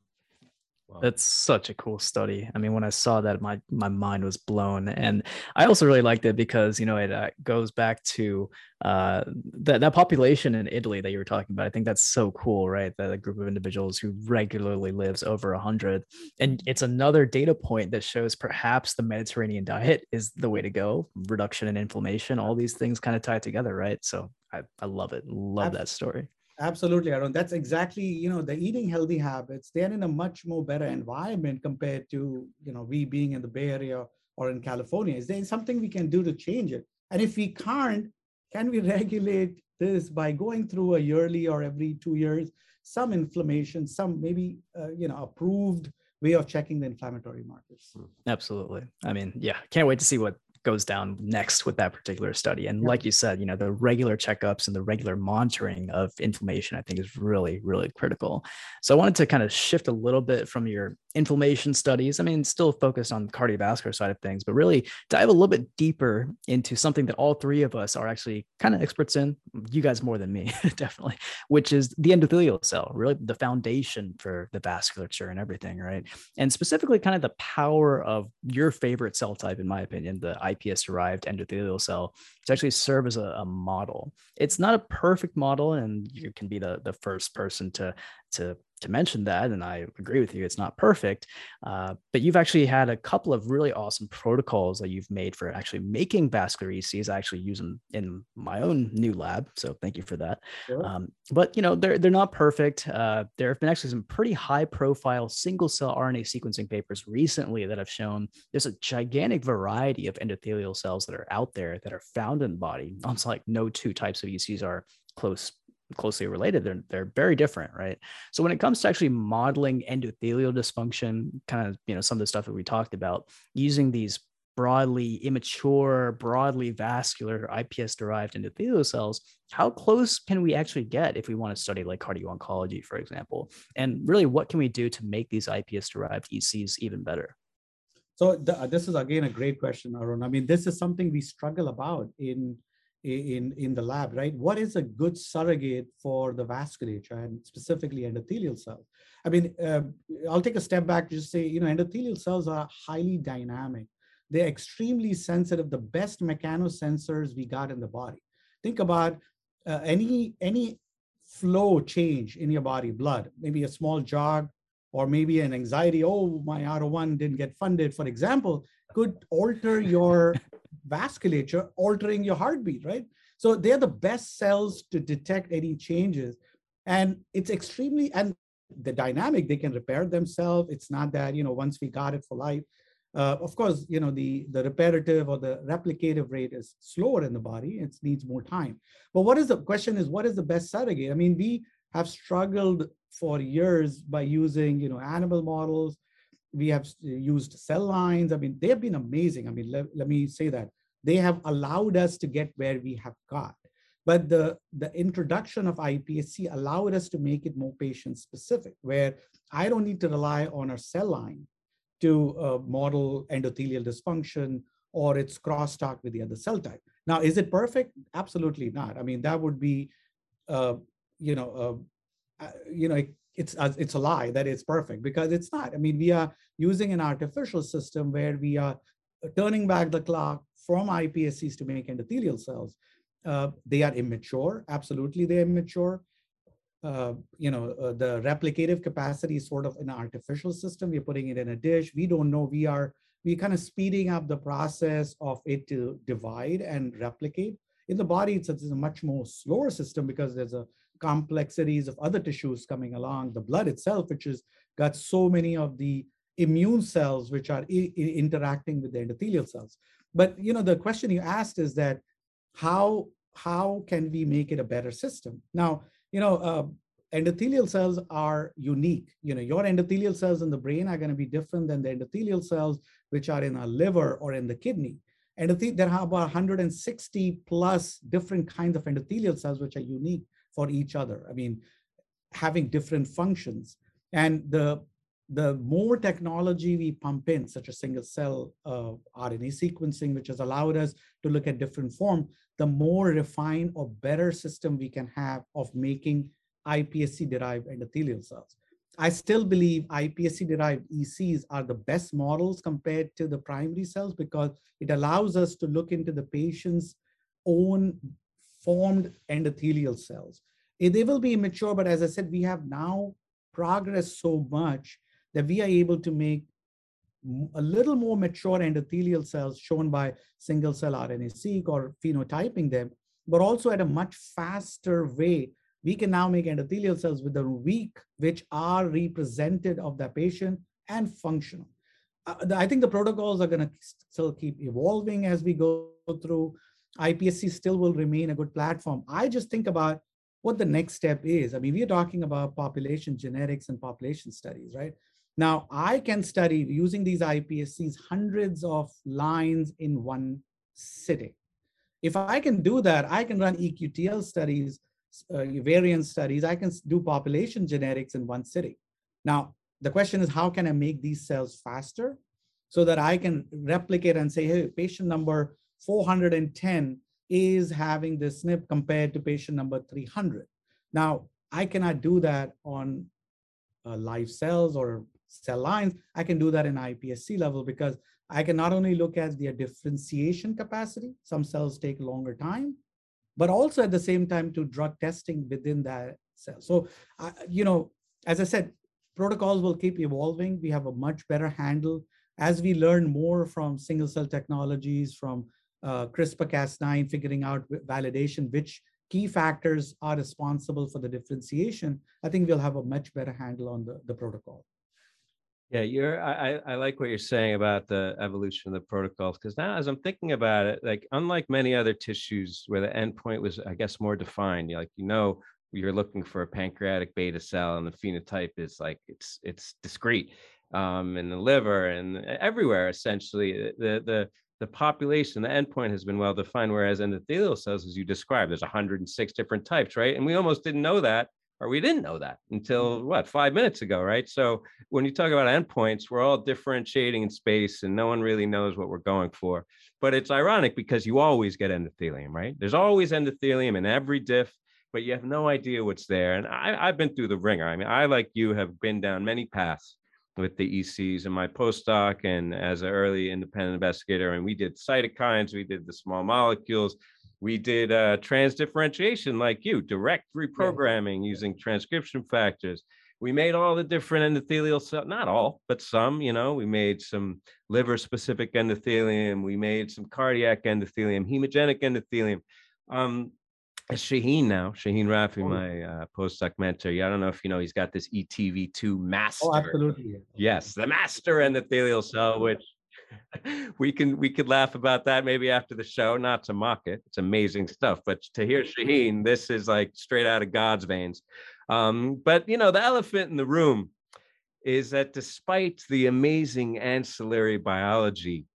Wow. That's such a cool study. I mean, when I saw that, my my mind was blown, and I also really liked it because you know it uh, goes back to uh, that that population in Italy that you were talking about. I think that's so cool, right? That a group of individuals who regularly lives over a hundred, and it's another data point that shows perhaps the Mediterranean diet is the way to go. Reduction in inflammation, all these things kind of tie together, right? So I I love it. Love that story.
Absolutely, Arun. That's exactly, you know, the eating healthy habits, they're in a much more better environment compared to, you know, we being in the Bay Area or in California. Is there something we can do to change it? And if we can't, can we regulate this by going through a yearly or every two years, some inflammation, some maybe, uh, you know, approved way of checking the inflammatory markers?
Hmm. Absolutely. I mean, yeah, can't wait to see what goes down next with that particular study. And like you said, you know, the regular checkups and the regular monitoring of inflammation, I think is really, really critical. So I wanted to kind of shift a little bit from your inflammation studies. I mean, still focused on the cardiovascular side of things, but really dive a little bit deeper into something that all three of us are actually kind of experts in. You guys more than me, definitely, which is the endothelial cell, really the foundation for the vasculature and everything, right? And specifically, kind of the power of your favorite cell type, in my opinion, the iPS derived endothelial cell, to actually serve as a, a model. It's not a perfect model, and you can be the, the first person to to to mention that, and I agree with you, it's not perfect. Uh, but you've actually had a couple of really awesome protocols that you've made for actually making vascular ECs. I actually use them in my own new lab, so thank you for that. Sure. Um, but you know, they're they're not perfect. Uh, there have been actually some pretty high-profile single-cell RNA sequencing papers recently that have shown there's a gigantic variety of endothelial cells that are out there that are found in the body. Almost like no two types of ECs are close closely related they're they're very different right? So when it comes to actually modeling endothelial dysfunction kind of you know some of the stuff that we talked about using these broadly immature broadly vascular ips derived endothelial cells how close can we actually get if we want to study like cardio oncology for example? And really what can we do to make these ips derived ecs even better?
So the, this is again a great question arun. I mean this is something we struggle about in in, in the lab, right? What is a good surrogate for the vasculature and specifically endothelial cells? I mean, uh, I'll take a step back to just say, you know, endothelial cells are highly dynamic. They're extremely sensitive, the best mechanosensors we got in the body. Think about uh, any, any flow change in your body, blood, maybe a small jog, or maybe an anxiety, oh, my R01 didn't get funded, for example, could alter your vasculature, altering your heartbeat, right? So they're the best cells to detect any changes. And it's extremely, and the dynamic, they can repair themselves. It's not that, you know, once we got it for life. Uh, of course, you know, the, the reparative or the replicative rate is slower in the body. It needs more time. But what is the question is, what is the best surrogate? I mean, we have struggled for years by using, you know, animal models, we have used cell lines. I mean, they have been amazing. I mean, let, let me say that they have allowed us to get where we have got. But the, the introduction of iPSC allowed us to make it more patient specific, where I don't need to rely on a cell line to uh, model endothelial dysfunction or its crosstalk with the other cell type. Now, is it perfect? Absolutely not. I mean, that would be, uh, you know, uh, you know, it's uh, it's a lie that it's perfect because it's not. I mean, we are using an artificial system where we are turning back the clock from iPSCs to make endothelial cells. Uh, they are immature. Absolutely, they're immature. Uh, you know, uh, the replicative capacity is sort of an artificial system. We're putting it in a dish. We don't know. We are we kind of speeding up the process of it to divide and replicate. In the body, it's it's a much more slower system because there's a complexities of other tissues coming along, the blood itself, which has got so many of the immune cells which are interacting with the endothelial cells. But you know, the question you asked is that how how can we make it a better system? Now, you know, uh, endothelial cells are unique. You know, your endothelial cells in the brain are going to be different than the endothelial cells which are in our liver or in the kidney. And there are about 160 plus different kinds of endothelial cells which are unique for each other. I mean, having different functions. And the the more technology we pump in, such as single cell uh, RNA sequencing, which has allowed us to look at different form, the more refined or better system we can have of making iPSC-derived endothelial cells. I still believe iPSC-derived ECs are the best models compared to the primary cells because it allows us to look into the patient's own formed endothelial cells. They will be immature, but as I said, we have now progressed so much that we are able to make a little more mature endothelial cells shown by single cell RNA-seq or phenotyping them, but also at a much faster way. We can now make endothelial cells with a week, which are represented of the patient and functional. Uh, I think the protocols are going to still keep evolving as we go through. iPSC still will remain a good platform. I just think about what the next step is. I mean, we're talking about population genetics and population studies, right? Now, I can study using these iPSCs hundreds of lines in one sitting. If I can do that, I can run EQTL studies, uh, variant studies. I can do population genetics in one sitting. Now, the question is, how can I make these cells faster so that I can replicate and say, hey, patient number 410 is having this SNP compared to patient number 300. Now, I cannot do that on uh, live cells or cell lines, I can do that in iPSC level because I can not only look at their differentiation capacity, some cells take longer time, but also at the same time to drug testing within that cell. So, uh, you know, as I said, protocols will keep evolving. We have a much better handle as we learn more from single cell technologies, from uh, CRISPR-Cas9, figuring out validation, which key factors are responsible for the differentiation, I think we'll have a much better handle on the, the protocol.
Yeah, you're. I I like what you're saying about the evolution of the protocols because now, as I'm thinking about it, like unlike many other tissues where the endpoint was, I guess, more defined. Like you know, you're looking for a pancreatic beta cell, and the phenotype is like it's it's discrete, um, in the liver and everywhere. Essentially, the the the population, the endpoint has been well defined. Whereas endothelial cells, as you described, there's 106 different types, right? And we almost didn't know that or we didn't know that until mm-hmm. what five minutes ago right so when you talk about endpoints we're all differentiating in space and no one really knows what we're going for but it's ironic because you always get endothelium right there's always endothelium in every diff but you have no idea what's there and I, i've been through the ringer i mean i like you have been down many paths with the ECs in my postdoc and as an early independent investigator. And we did cytokines, we did the small molecules, we did uh, transdifferentiation like you, direct reprogramming yeah. using transcription factors. We made all the different endothelial cells, not all, but some, you know, we made some liver specific endothelium. We made some cardiac endothelium, hemogenic endothelium. Um, Shahin now, Shahin Rafii, oh. my uh, postdoc mentor. Yeah, I don't know if you know, he's got this ETV2 master.
Oh, absolutely.
Yes, the master and the endothelial cell, which we can we could laugh about that maybe after the show, not to mock it. It's amazing stuff. But to hear Shahin, this is like straight out of God's veins. Um, but you know, the elephant in the room is that despite the amazing ancillary biology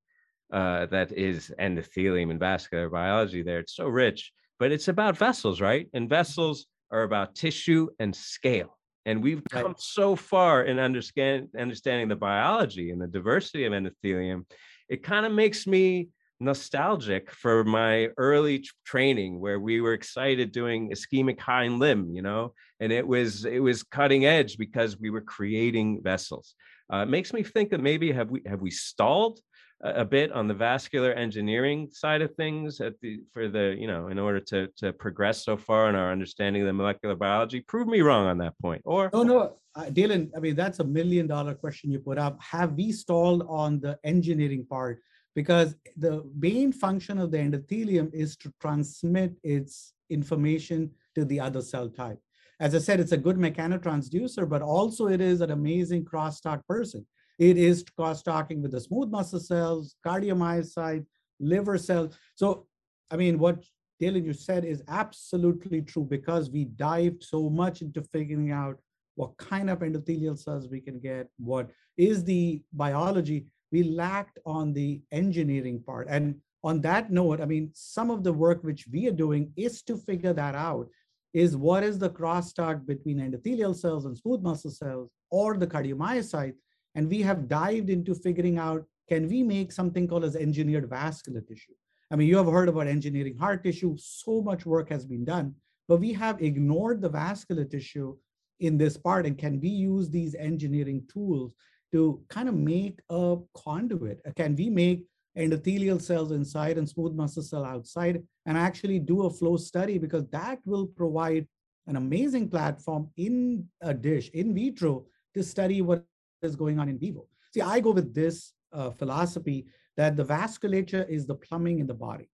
uh, that is endothelium and vascular biology there, it's so rich, but it's about vessels, right? And vessels are about tissue and scale. And we've come right. so far in understand, understanding the biology and the diversity of endothelium. It kind of makes me nostalgic for my early training where we were excited doing ischemic hind limb, you know, and it was it was cutting edge because we were creating vessels. Uh, it makes me think that maybe have we have we stalled a bit on the vascular engineering side of things at the for the you know in order to to progress so far in our understanding of the molecular biology. Prove me wrong on that point or
no no uh, Dalen i mean that's a million dollar question you put up. Have we stalled on the engineering part? Because the main function of the endothelium is to transmit its information to the other cell type. As i said it's a good mechanotransducer but also it is an amazing crosstalk person it is cross-talking with the smooth muscle cells, cardiomyocyte, liver cells. So, I mean, what Dalen, you said is absolutely true because we dived so much into figuring out what kind of endothelial cells we can get, what is the biology. We lacked on the engineering part. And on that note, I mean, some of the work which we are doing is to figure that out is what is the crosstalk between endothelial cells and smooth muscle cells or the cardiomyocyte. And we have dived into figuring out, can we make something called as engineered vascular tissue? I mean, you have heard about engineering heart tissue. So much work has been done, but we have ignored the vascular tissue in this part. And can we use these engineering tools to kind of make a conduit? Uh, can we make endothelial cells inside and smooth muscle cell outside and actually do a flow study because that will provide an amazing platform in a dish in vitro to study what is going on in vivo. See, I go with this uh, philosophy that the vasculature is the plumbing in the body.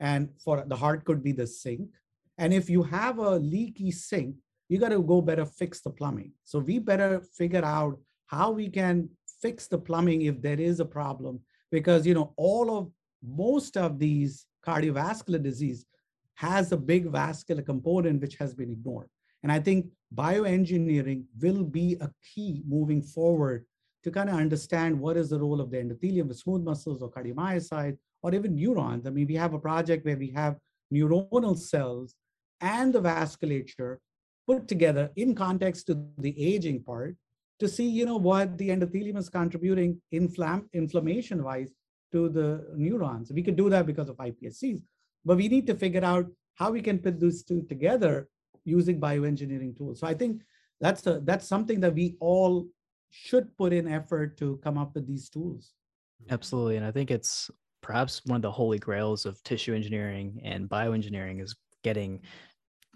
And for the heart could be the sink. And if you have a leaky sink, you got to go better fix the plumbing. So we better figure out how we can fix the plumbing if there is a problem because you know all of most of these cardiovascular disease has a big vascular component which has been ignored and i think bioengineering will be a key moving forward to kind of understand what is the role of the endothelium, the smooth muscles or cardiomyocytes, or even neurons. I mean, we have a project where we have neuronal cells and the vasculature put together in context to the aging part to see, you know, what the endothelium is contributing inflam- inflammation wise to the neurons. We could do that because of iPSCs, but we need to figure out how we can put these two together using bioengineering tools. So I think that's a, that's something that we all should put in effort to come up with these tools.
Absolutely, and I think it's perhaps one of the holy grails of tissue engineering and bioengineering is getting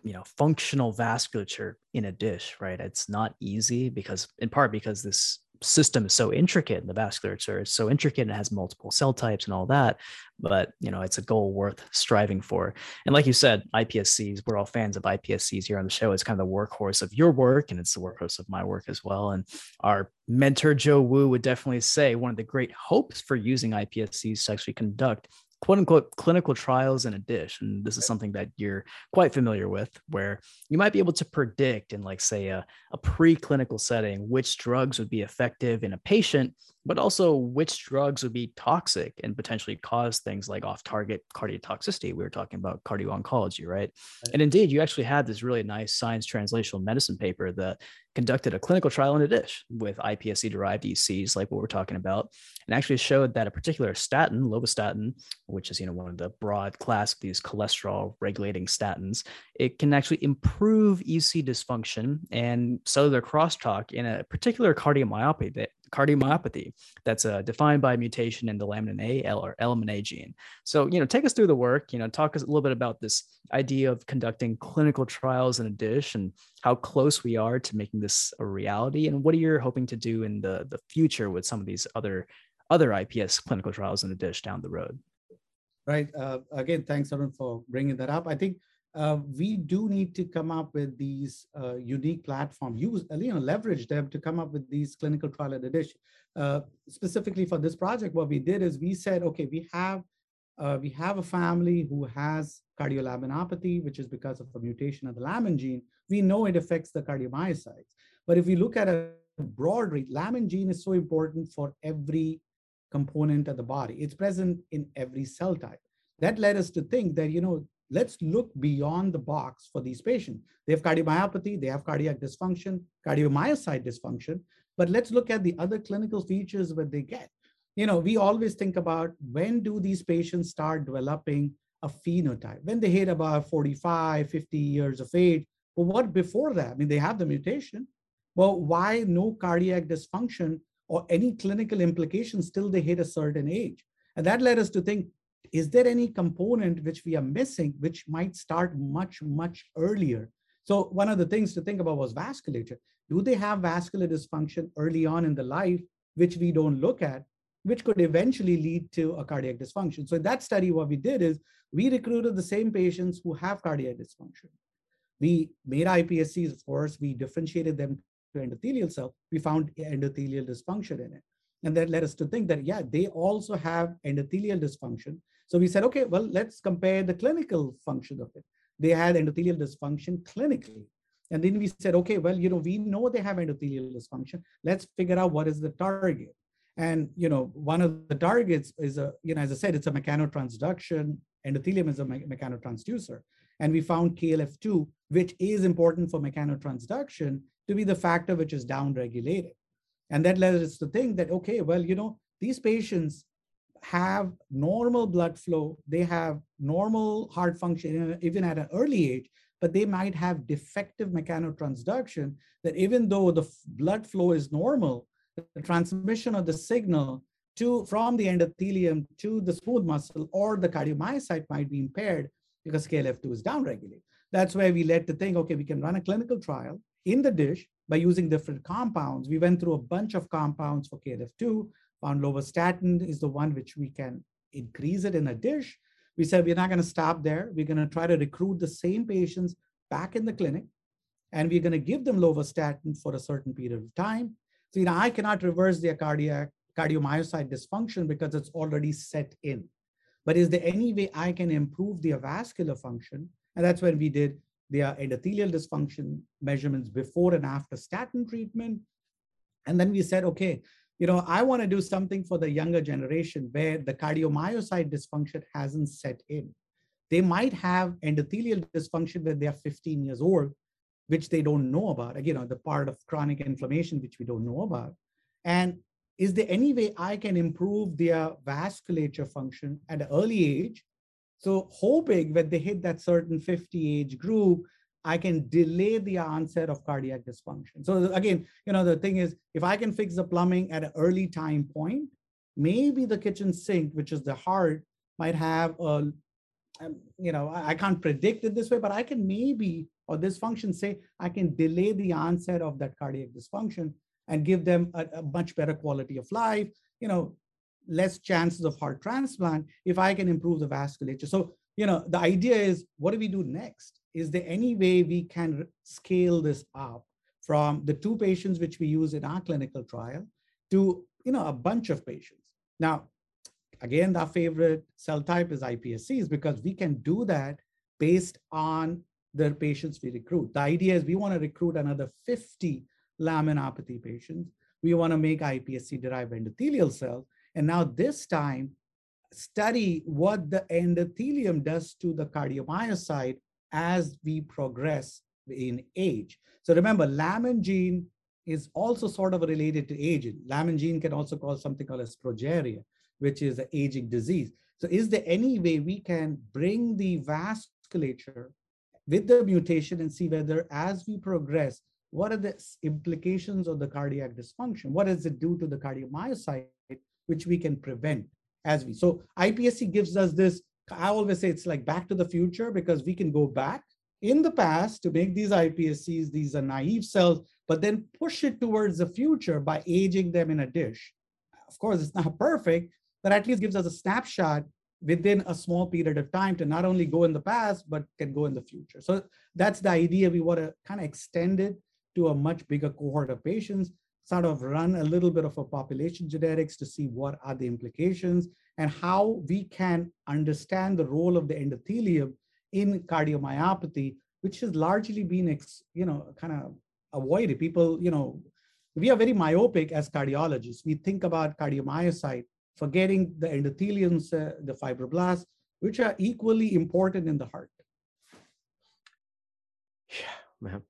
you know functional vasculature in a dish right it's not easy because in part because this system is so intricate in the vasculature it's so intricate and it has multiple cell types and all that but you know it's a goal worth striving for. And like you said ipscs we're all fans of ipscs here on the show. It's kind of the workhorse of your work and it's the workhorse of my work as well. And our mentor joe wu would definitely say one of the great hopes for using ipscs to actually conduct quote unquote clinical trials in a dish. And this is something that you're quite familiar with, where you might be able to predict in, like, say, a, a preclinical setting, which drugs would be effective in a patient, but also which drugs would be toxic and potentially cause things like off target cardiotoxicity. We were talking about cardio oncology, right? And indeed, you actually had this really nice science translational medicine paper that conducted a clinical trial in a dish with iPSC derived ECs, like what we're talking about, and actually showed that a particular statin, lovastatin, which is you know one of the broad class of these cholesterol regulating statins, it can actually improve EC dysfunction and cellular crosstalk in a particular cardiomyopathy that cardiomyopathy that's uh, defined by mutation in the laminin A or LMNA gene. So, you know, take us through the work, you know, talk us a little bit about this idea of conducting clinical trials in a dish and how close we are to making this a reality and what are you hoping to do in the the future with some of these other other ips clinical trials in a dish down the road
right uh, again thanks Arun for bringing that up i think uh, we do need to come up with these uh, unique platforms, use, you know, leverage them to come up with these clinical trial in a dish. Uh, specifically for this project, what we did is we said, okay, we have uh, we have a family who has cardiolaminopathy, which is because of a mutation of the lamin gene. We know it affects the cardiomyocytes. But if we look at a broad rate, lamin gene is so important for every component of the body. It's present in every cell type. That led us to think that, you know, let's look beyond the box for these patients. They have cardiomyopathy, they have cardiac dysfunction, cardiomyocyte dysfunction, but let's look at the other clinical features that they get you know, we always think about when do these patients start developing a phenotype? When they hit about 45, 50 years of age. But what before that? I mean, they have the mutation. Well, why no cardiac dysfunction or any clinical implications till they hit a certain age? And that led us to think, is there any component which we are missing, which might start much, much earlier? So one of the things to think about was vasculature. Do they have vascular dysfunction early on in the life, which we don't look at? which could eventually lead to a cardiac dysfunction. So in that study, what we did is we recruited the same patients who have cardiac dysfunction. We made iPSCs, of course, we differentiated them to endothelial cell. We found endothelial dysfunction in it. And that led us to think that, yeah, they also have endothelial dysfunction. So we said, okay, well, let's compare the clinical function of it. They had endothelial dysfunction clinically. And then we said, okay, well, you know, we know they have endothelial dysfunction. Let's figure out what is the target. And, you know, one of the targets is a, you know, as I said, it's a mechanotransduction. Endothelium is a me- mechanotransducer. And we found KLF2, which is important for mechanotransduction, to be the factor which is downregulated. And that led us to think that, okay, well, you know, these patients have normal blood flow, they have normal heart function, even at an early age, but they might have defective mechanotransduction that even though the blood flow is normal, the transmission of the signal to from the endothelium to the smooth muscle or the cardiomyocyte might be impaired because KLF2 is downregulated. That's where we led to think, okay, we can run a clinical trial in the dish by using different compounds. We went through a bunch of compounds for KLF2, found lovastatin is the one which we can increase it in a dish. We said we're not going to stop there. We're going to try to recruit the same patients back in the clinic, and we're going to give them lovastatin for a certain period of time. So, you know, I cannot reverse their cardiac cardiomyocyte dysfunction because it's already set in. But is there any way I can improve their vascular function? And that's when we did their endothelial dysfunction measurements before and after statin treatment. And then we said, okay, you know, I want to do something for the younger generation where the cardiomyocyte dysfunction hasn't set in. They might have endothelial dysfunction when they are 15 years old, which they don't know about. Again, the part of chronic inflammation, which we don't know about. And is there any way I can improve their vasculature function at an early age? So hoping when they hit that certain 50 age group, I can delay the onset of cardiac dysfunction. So again, you know, the thing is, if I can fix the plumbing at an early time point, maybe the kitchen sink, which is the heart, might have a, um, you know, I can't predict it this way, but I can maybe, or this function say, I can delay the onset of that cardiac dysfunction and give them a, a much better quality of life, you know, less chances of heart transplant if I can improve the vasculature. So, you know, the idea is what do we do next? Is there any way we can scale this up from the two patients which we use in our clinical trial to, you know, a bunch of patients? Now, again, our favorite cell type is iPSCs because we can do that based on the patients we recruit. The idea is we want to recruit another 50 laminopathy patients. We want to make iPSC derived endothelial cells. And now this time, study what the endothelium does to the cardiomyocyte as we progress in age. So remember, lamin gene is also sort of related to aging. Lamin gene can also cause something called as progeria, which is an aging disease. So is there any way we can bring the vasculature with the mutation and see whether as we progress, what are the implications of the cardiac dysfunction? What does it do to the cardiomyocyte, which we can prevent as we? So iPSC gives us this. I always say it's like back to the future because we can go back in the past to make these iPSCs. These are naive cells, but then push it towards the future by aging them in a dish. Of course, it's not perfect, but at least gives us a snapshot within a small period of time to not only go in the past, but can go in the future. So that's the idea. We want to kind of extend it to a much bigger cohort of patients, sort of run a little bit of a population genetics to see what are the implications and how we can understand the role of the endothelium in cardiomyopathy, which has largely been, you know, kind of avoided. People, you know, we are very myopic as cardiologists. We think about cardiomyocyte, forgetting the endotheliums, uh, the fibroblasts, which are equally important in the heart.
Yeah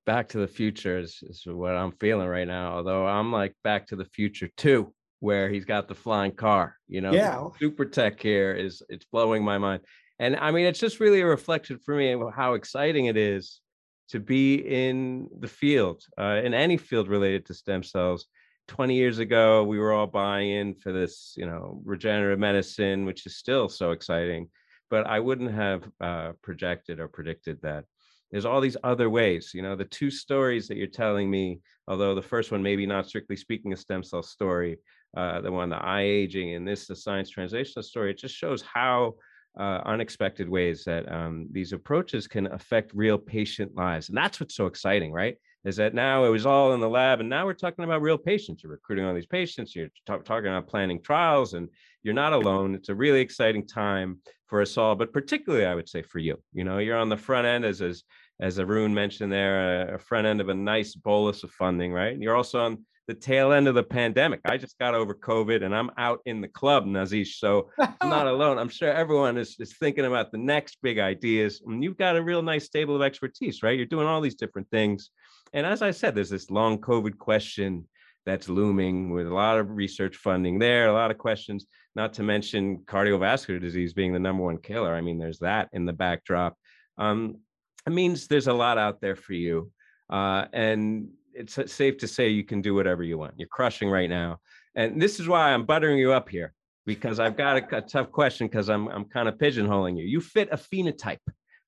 Back to the Future is, is what I'm feeling right now. Although I'm like Back to the Future too, where he's got the flying car. You know,
yeah.
super tech here is it's blowing my mind. And I mean, it's just really a reflection for me of how exciting it is to be in the field, uh, in any field related to stem cells. 20 years ago, we were all buying in for this, you know, regenerative medicine, which is still so exciting. But I wouldn't have uh, projected or predicted that there's all these other ways you know the two stories that you're telling me although the first one maybe not strictly speaking a stem cell story uh, the one the eye aging and this the science translational story it just shows how uh, unexpected ways that um, these approaches can affect real patient lives and that's what's so exciting right is that now it was all in the lab and now we're talking about real patients you're recruiting all these patients you're talking about planning trials and you're not alone. It's a really exciting time for us all, but particularly I would say for you. You know, you're on the front end as as as Arun mentioned there, a, front end of a nice bolus of funding, right? And you're also on the tail end of the pandemic. I just got over COVID and I'm out in the club, Nazish. So I'm not alone. I'm sure everyone is, is thinking about the next big ideas. And you've got a real nice stable of expertise, right? You're doing all these different things. And as I said, there's this long COVID question that's looming with a lot of research funding there, a lot of questions, not to mention cardiovascular disease being the number one killer. I mean, there's that in the backdrop. Um, it means there's a lot out there for you. Uh, and it's safe to say you can do whatever you want. You're crushing right now. And this is why I'm buttering you up here because I've got a, a tough question because I'm, I'm kind of pigeonholing you. You fit a phenotype,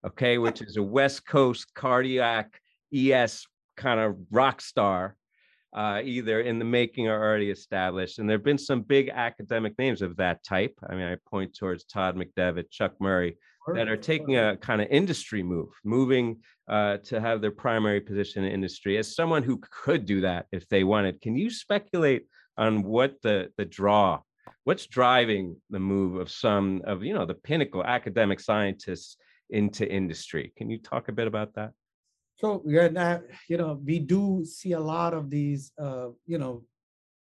okay, which is a West Coast cardiac ES kind of rock star, uh, either in the making or already established. And there have been some big academic names of that type. I mean, I point towards Todd McDevitt, Chuck Murray, that are taking a kind of industry move, moving uh, to have their primary position in industry. As someone who could do that if they wanted, can you speculate on what the the draw, what's driving the move of some of you know the pinnacle academic scientists into industry? Can you talk a bit about that?
So yeah, you know, we do see a lot of these, uh, you know,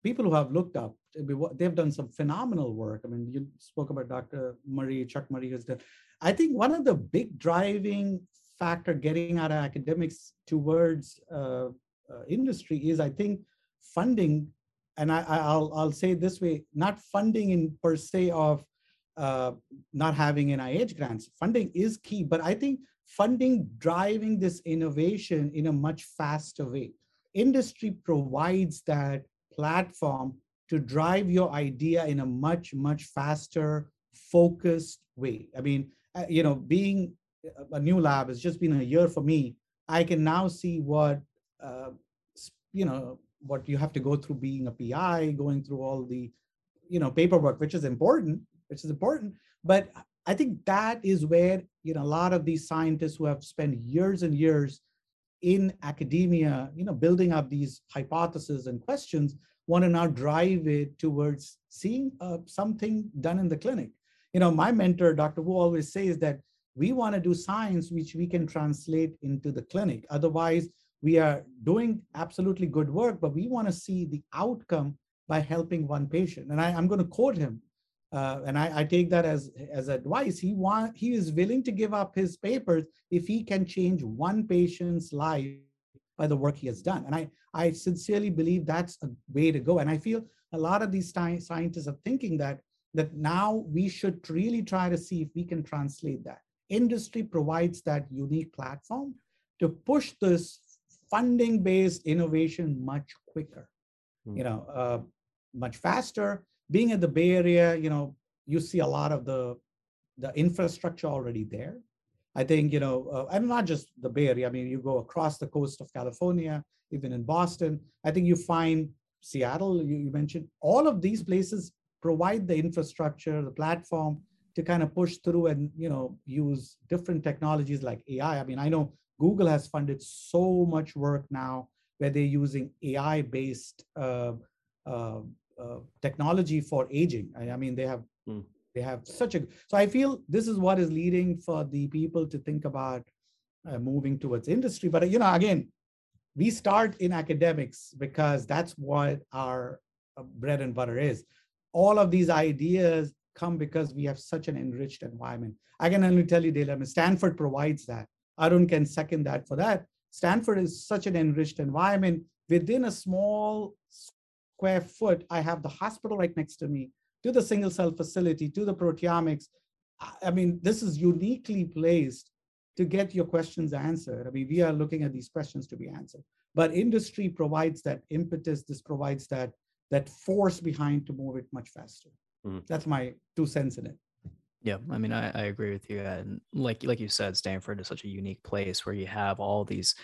people who have looked up. They've done some phenomenal work. I mean, you spoke about Dr. Murray, Chuck Murray has done I think one of the big driving factor getting out of academics towards uh, uh, industry is, I think, funding. And I, will I'll say this way: not funding in per se of uh, not having NIH grants. Funding is key, but I think funding driving this innovation in a much faster way. Industry provides that platform to drive your idea in a much much faster, focused way. I mean, you know, being a new lab, it's just been a year for me. I can now see what, uh, you know, what you have to go through being a PI, going through all the, you know, paperwork, which is important, which is important. But I think that is where, you know, a lot of these scientists who have spent years and years in academia, you know, building up these hypotheses and questions, want to now drive it towards seeing uh, something done in the clinic you know, my mentor, Dr. Wu, always says that we want to do science which we can translate into the clinic. Otherwise, we are doing absolutely good work, but we want to see the outcome by helping one patient. And I, am going to quote him, uh, and I, I, take that as as advice. He want he is willing to give up his papers if he can change one patient's life by the work he has done. And I I sincerely believe that's a way to go. And I feel a lot of these scientists are thinking that that now we should really try to see if we can translate that. Industry provides that unique platform to push this funding-based innovation much quicker, mm. you know, uh, much faster. Being in the Bay Area, you know, you see a lot of the the infrastructure already there. I think, you know, uh, and not just the Bay Area. I mean, you go across the coast of California, even in Boston. I think you find Seattle. You, you mentioned all of these places provide the infrastructure, the platform to kind of push through and you know use different technologies like AI. I mean, I know Google has funded so much work now where they're using AI-based uh, uh, uh, technology for aging. I, I mean, they have mm. they have such a. So I feel this is what is leading for the people to think about uh, moving towards industry. But you know, again, we start in academics because that's what our uh, bread and butter is all of these ideas come because we have such an enriched environment. I can only tell you, Dale, I mean, Stanford provides that. Arun can second that for that. Stanford is such an enriched environment. Within a small square foot, I have the hospital right next to me, to the single cell facility, to the proteomics. I mean, this is uniquely placed to get your questions answered. I mean, we are looking at these questions to be answered. But industry provides that impetus, this provides that that force behind to move it much faster. Mm. That's my two cents in it.
Yeah, I mean, I, I agree with you. And like like you said, Stanford is such a unique place where you have all these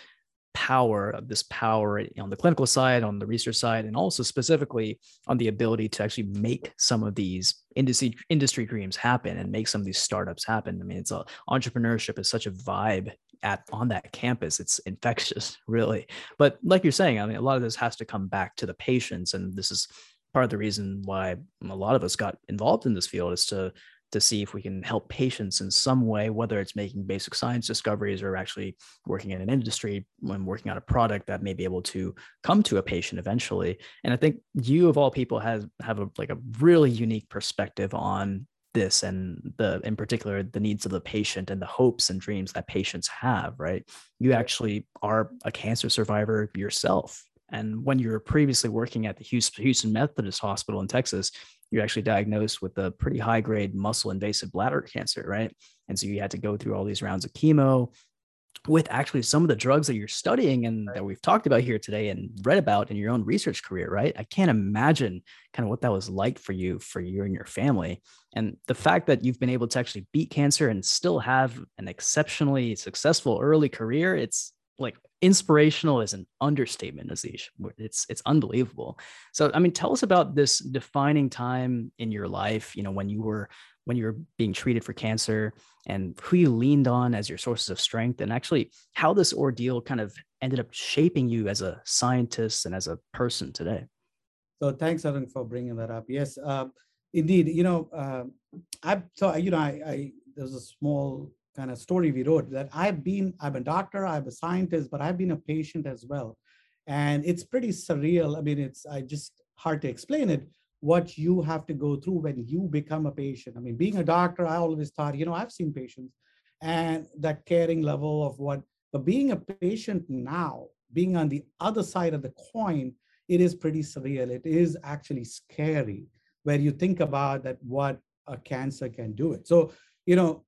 power of this power on the clinical side, on the research side, and also specifically on the ability to actually make some of these industry industry dreams happen and make some of these startups happen. I mean, it's a, entrepreneurship is such a vibe at on that campus it's infectious really but like you're saying i mean a lot of this has to come back to the patients and this is part of the reason why a lot of us got involved in this field is to to see if we can help patients in some way, whether it's making basic science discoveries or actually working in an industry when working on a product that may be able to come to a patient eventually. And I think you of all people has have a like a really unique perspective on this and the in particular the needs of the patient and the hopes and dreams that patients have right? You actually are a cancer survivor yourself. And when you were previously working at the Houston Methodist Hospital in Texas, you're actually diagnosed with a pretty high grade muscle invasive bladder cancer, right? And so you had to go through all these rounds of chemo with actually some of the drugs that you're studying and that we've talked about here today and read about in your own research career, right? I can't imagine kind of what that was like for you, for you and your family. And the fact that you've been able to actually beat cancer and still have an exceptionally successful early career, it's like inspirational is an understatement, Nazish. It's it's unbelievable. So I mean, tell us about this defining time in your life. You know, when you were when you were being treated for cancer, and who you leaned on as your sources of strength, and actually how this ordeal kind of ended up shaping you as a scientist and as a person today.
So thanks, Arun, for bringing that up. Yes, uh, indeed. You know, uh, I so you know, I, I there's a small kind of story we wrote that I've been, I'm a doctor, I'm a scientist, but I've been a patient as well. And it's pretty surreal. I mean, it's I just hard to explain it, what you have to go through when you become a patient. I mean, being a doctor, I always thought, you know, I've seen patients and that caring level of what, but being a patient now, being on the other side of the coin, it is pretty surreal. It is actually scary where you think about that what a cancer can do it. So, you know,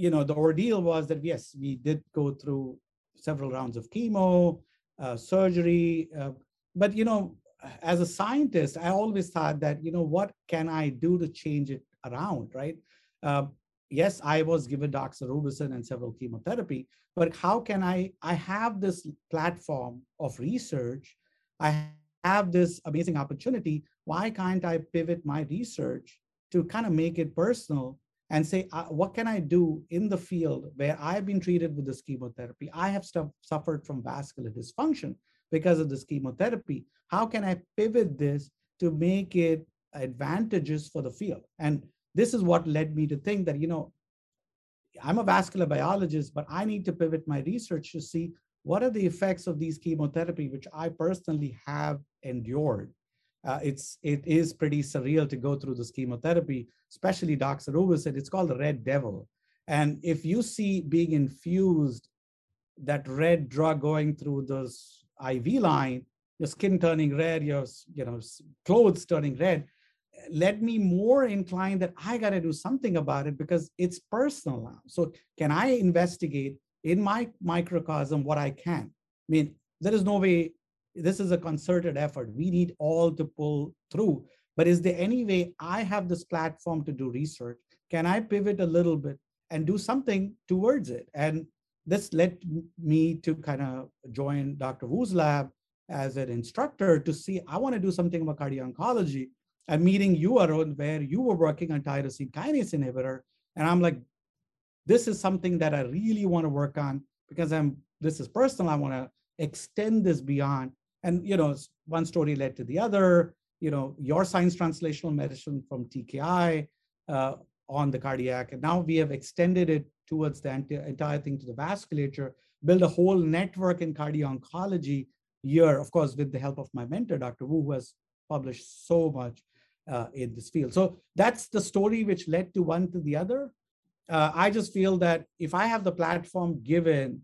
you know, the ordeal was that yes, we did go through several rounds of chemo, uh, surgery, uh, but you know, as a scientist, I always thought that you know, what can I do to change it around, right? Uh, yes, I was given doxorubicin and several chemotherapy, but how can I? I have this platform of research. I have this amazing opportunity. Why can't I pivot my research to kind of make it personal and say, uh, what can I do in the field where I've been treated with this chemotherapy? I have suffered from vascular dysfunction because of this chemotherapy. How can I pivot this to make it advantageous for the field? And this is what led me to think that, you know, I'm a vascular biologist, but I need to pivot my research to see what are the effects of these chemotherapy, which I personally have endured uh, it's it is pretty surreal to go through this chemotherapy, especially doxorubicin. It's called the red devil. And if you see being infused that red drug going through this IV line, your skin turning red, your you know clothes turning red, let me more inclined that I got to do something about it because it's personal now. So can I investigate in my microcosm what I can? I mean, there is no way this is a concerted effort. We need all to pull through. But is there any way I have this platform to do research? Can I pivot a little bit and do something towards it? And this led me to kind of join Dr. Wu's lab as an instructor to see I want to do something about cardio oncology. And meeting you, Arun, where you were working on tyrosine kinase inhibitor. And I'm like, this is something that I really want to work on because I'm this is personal. I want to extend this beyond and you know one story led to the other. You know your science translational medicine from tki uh, on the cardiac. And now we have extended it towards the entire thing to the vasculature build a whole network in cardio oncology here of course with the help of my mentor dr wu who has published so much uh, in this field. So that's the story which led to one to the other. Uh, i just feel that if i have the platform given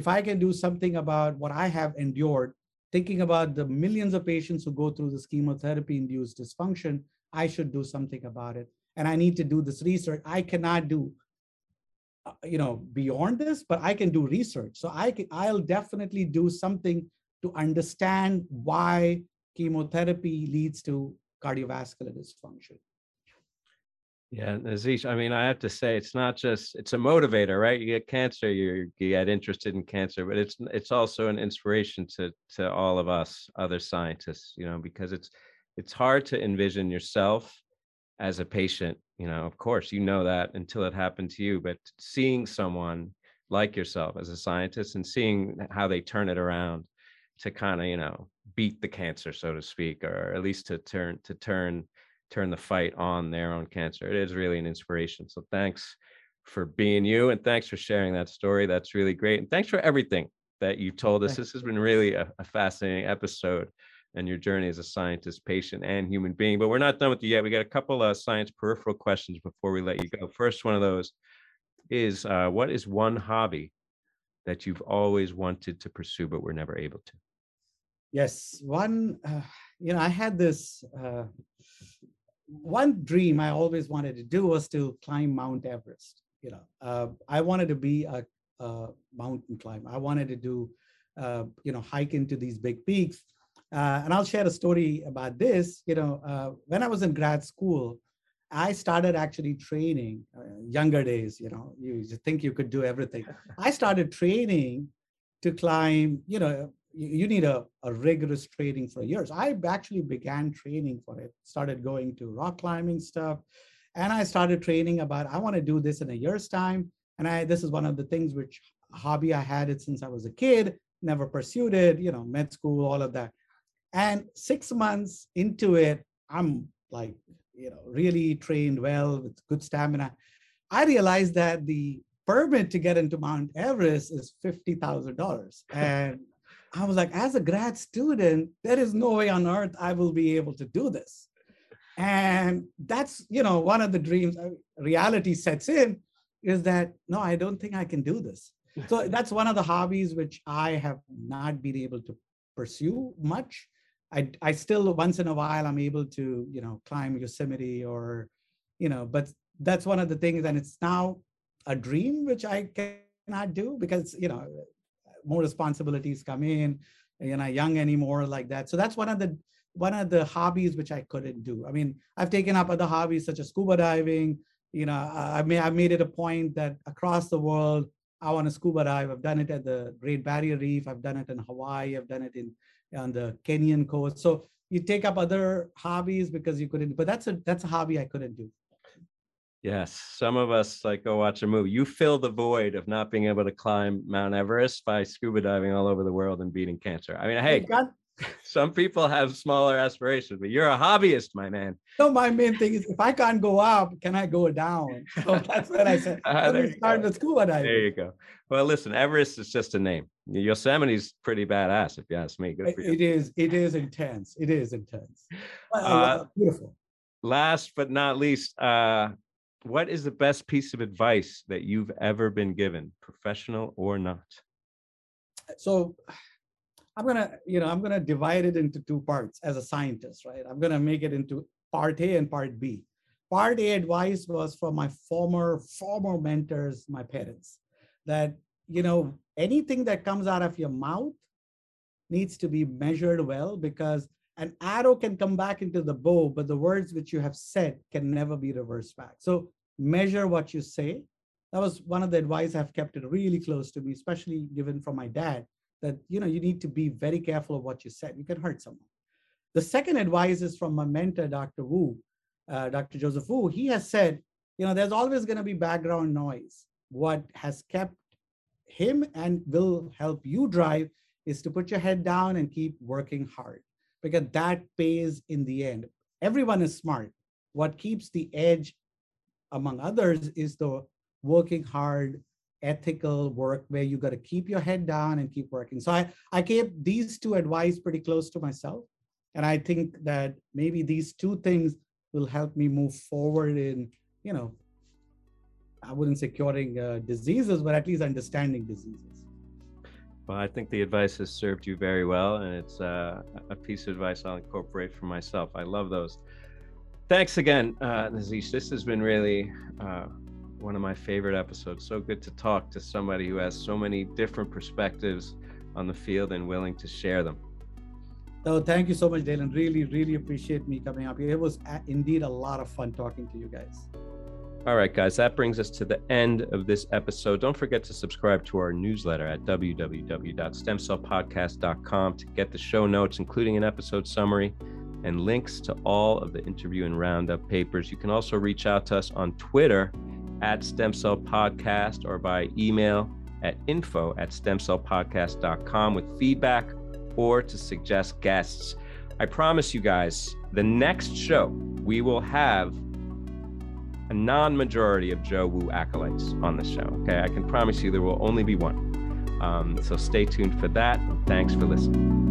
if i can do something about what i have endured thinking about the millions of patients who go through this chemotherapy induced dysfunction, I should do something about it. And I need to do this research. I cannot do, uh, you know, beyond this, but I can do research. So I can, I'll definitely do something to understand why chemotherapy leads to cardiovascular dysfunction.
Yeah, Nazish, I mean, I have to say, it's not just it's a motivator, right? You get cancer, you you get interested in cancer, but it's it's also an inspiration to to all of us other scientists, you know, because it's it's hard to envision yourself as a patient, you know. Of course, you know that until it happened to you, but seeing someone like yourself as a scientist and seeing how they turn it around to kind of, you know, beat the cancer, so to speak, or at least to turn to turn turn the fight on their own cancer. It is really an inspiration. So thanks for being you and thanks for sharing that story. That's really great. And thanks for everything that you told us. This has been really a, a fascinating episode and your journey as a scientist, patient, and human being. But we're not done with you yet. We got a couple of science peripheral questions before we let you go. First one of those is uh, what is one hobby that you've always wanted to pursue but were never able to?
Yes, one, uh, you know, I had this uh, one dream I always wanted to do was to climb Mount Everest. You know, uh, I wanted to be a, a, mountain climber. I wanted to do, uh, you know, hike into these big peaks. Uh, and I'll share a story about this. You know, uh, when I was in grad school, I started actually training. Uh, younger days, you know, you think you could do everything. I started training to climb. You know, you need a, a rigorous training for years. I actually began training for it, started going to rock climbing stuff, and I started training about I want to do this in a year's time. And I this is one of the things which hobby I had it since I was a kid, never pursued it, you know, med school, all of that. And six months into it, I'm like, you know, really trained well with good stamina. I realized that the permit to get into Mount Everest is $50,000. And I was like, as a grad student, there is no way on earth I will be able to do this. And that's, you know, one of the dreams, uh, reality sets in is that, no, I don't think I can do this. So that's one of the hobbies which I have not been able to pursue much. I, I still, once in a while, I'm able to, you know, climb Yosemite or, you know, but that's one of the things. And it's now a dream which I cannot do because, you know, more responsibilities come in you're not young anymore like that. So that's one of the one of the hobbies which i couldn't do. I mean i've taken up other hobbies such as scuba diving you know i may i've made it a point that across the world i want to scuba dive. I've done it at the great barrier reef. I've done it in hawaii. I've done it in on the kenyan coast. So you take up other hobbies because you couldn't but that's a that's a hobby i couldn't do
Yes, some of us like go watch a movie. You fill the void of not being able to climb Mount Everest by scuba diving all over the world and beating cancer. I mean, hey, God. some people have smaller aspirations, but you're a hobbyist, my man.
No, my main thing is if I can't go up, can I go down? So that's what I said. Uh,
there start with scuba diving. There you go. Well, listen, Everest is just a name. Yosemite's pretty badass, if you ask me.
Good for you. It is. It is intense. It is intense. Uh, beautiful.
Last but not least, uh, what is the best piece of advice that you've ever been given, professional or not?
So I'm gonna, you know, I'm gonna divide it into two parts as a scientist, right? I'm gonna make it into part A and part B. Part A advice was from my former, former mentors, my parents, that you know, anything that comes out of your mouth needs to be measured well because an arrow can come back into the bow, but the words which you have said can never be reversed back. So measure what you say. That was one of the advice I've kept it really close to me, especially given from my dad, that you know you need to be very careful of what you said. You can hurt someone. The second advice is from my mentor, Dr. Wu, uh, Dr. Joseph Wu. He has said, you know, there's always going to be background noise. What has kept him and will help you drive is to put your head down and keep working hard because that pays in the end. Everyone is smart. What keeps the edge, among others, is the working hard, ethical work where you got to keep your head down and keep working. So I, I kept these two advice pretty close to myself. And I think that maybe these two things will help me move forward in, you know, I wouldn't say curing uh, diseases, but at least understanding diseases.
Well, I think the advice has served you very well, and it's uh, a piece of advice I'll incorporate for myself. I love those. Thanks again, uh, Nazish. This has been really uh, one of my favorite episodes. So good to talk to somebody who has so many different perspectives on the field and willing to share them.
Oh, thank you so much, Dalen. Really, really appreciate me coming up here. It was indeed a lot of fun talking to you guys.
All right, guys, that brings us to the end of this episode. Don't forget to subscribe to our newsletter at www.stemcellpodcast.com to get the show notes, including an episode summary and links to all of the interview and roundup papers. You can also reach out to us on Twitter at Stem Cell Podcast or by email at info at stemcellpodcast.com with feedback or to suggest guests. I promise you guys, the next show we will have a non-majority of Joe Wu acolytes on the show. Okay, I can promise you there will only be one. Um, so stay tuned for that. Thanks for listening.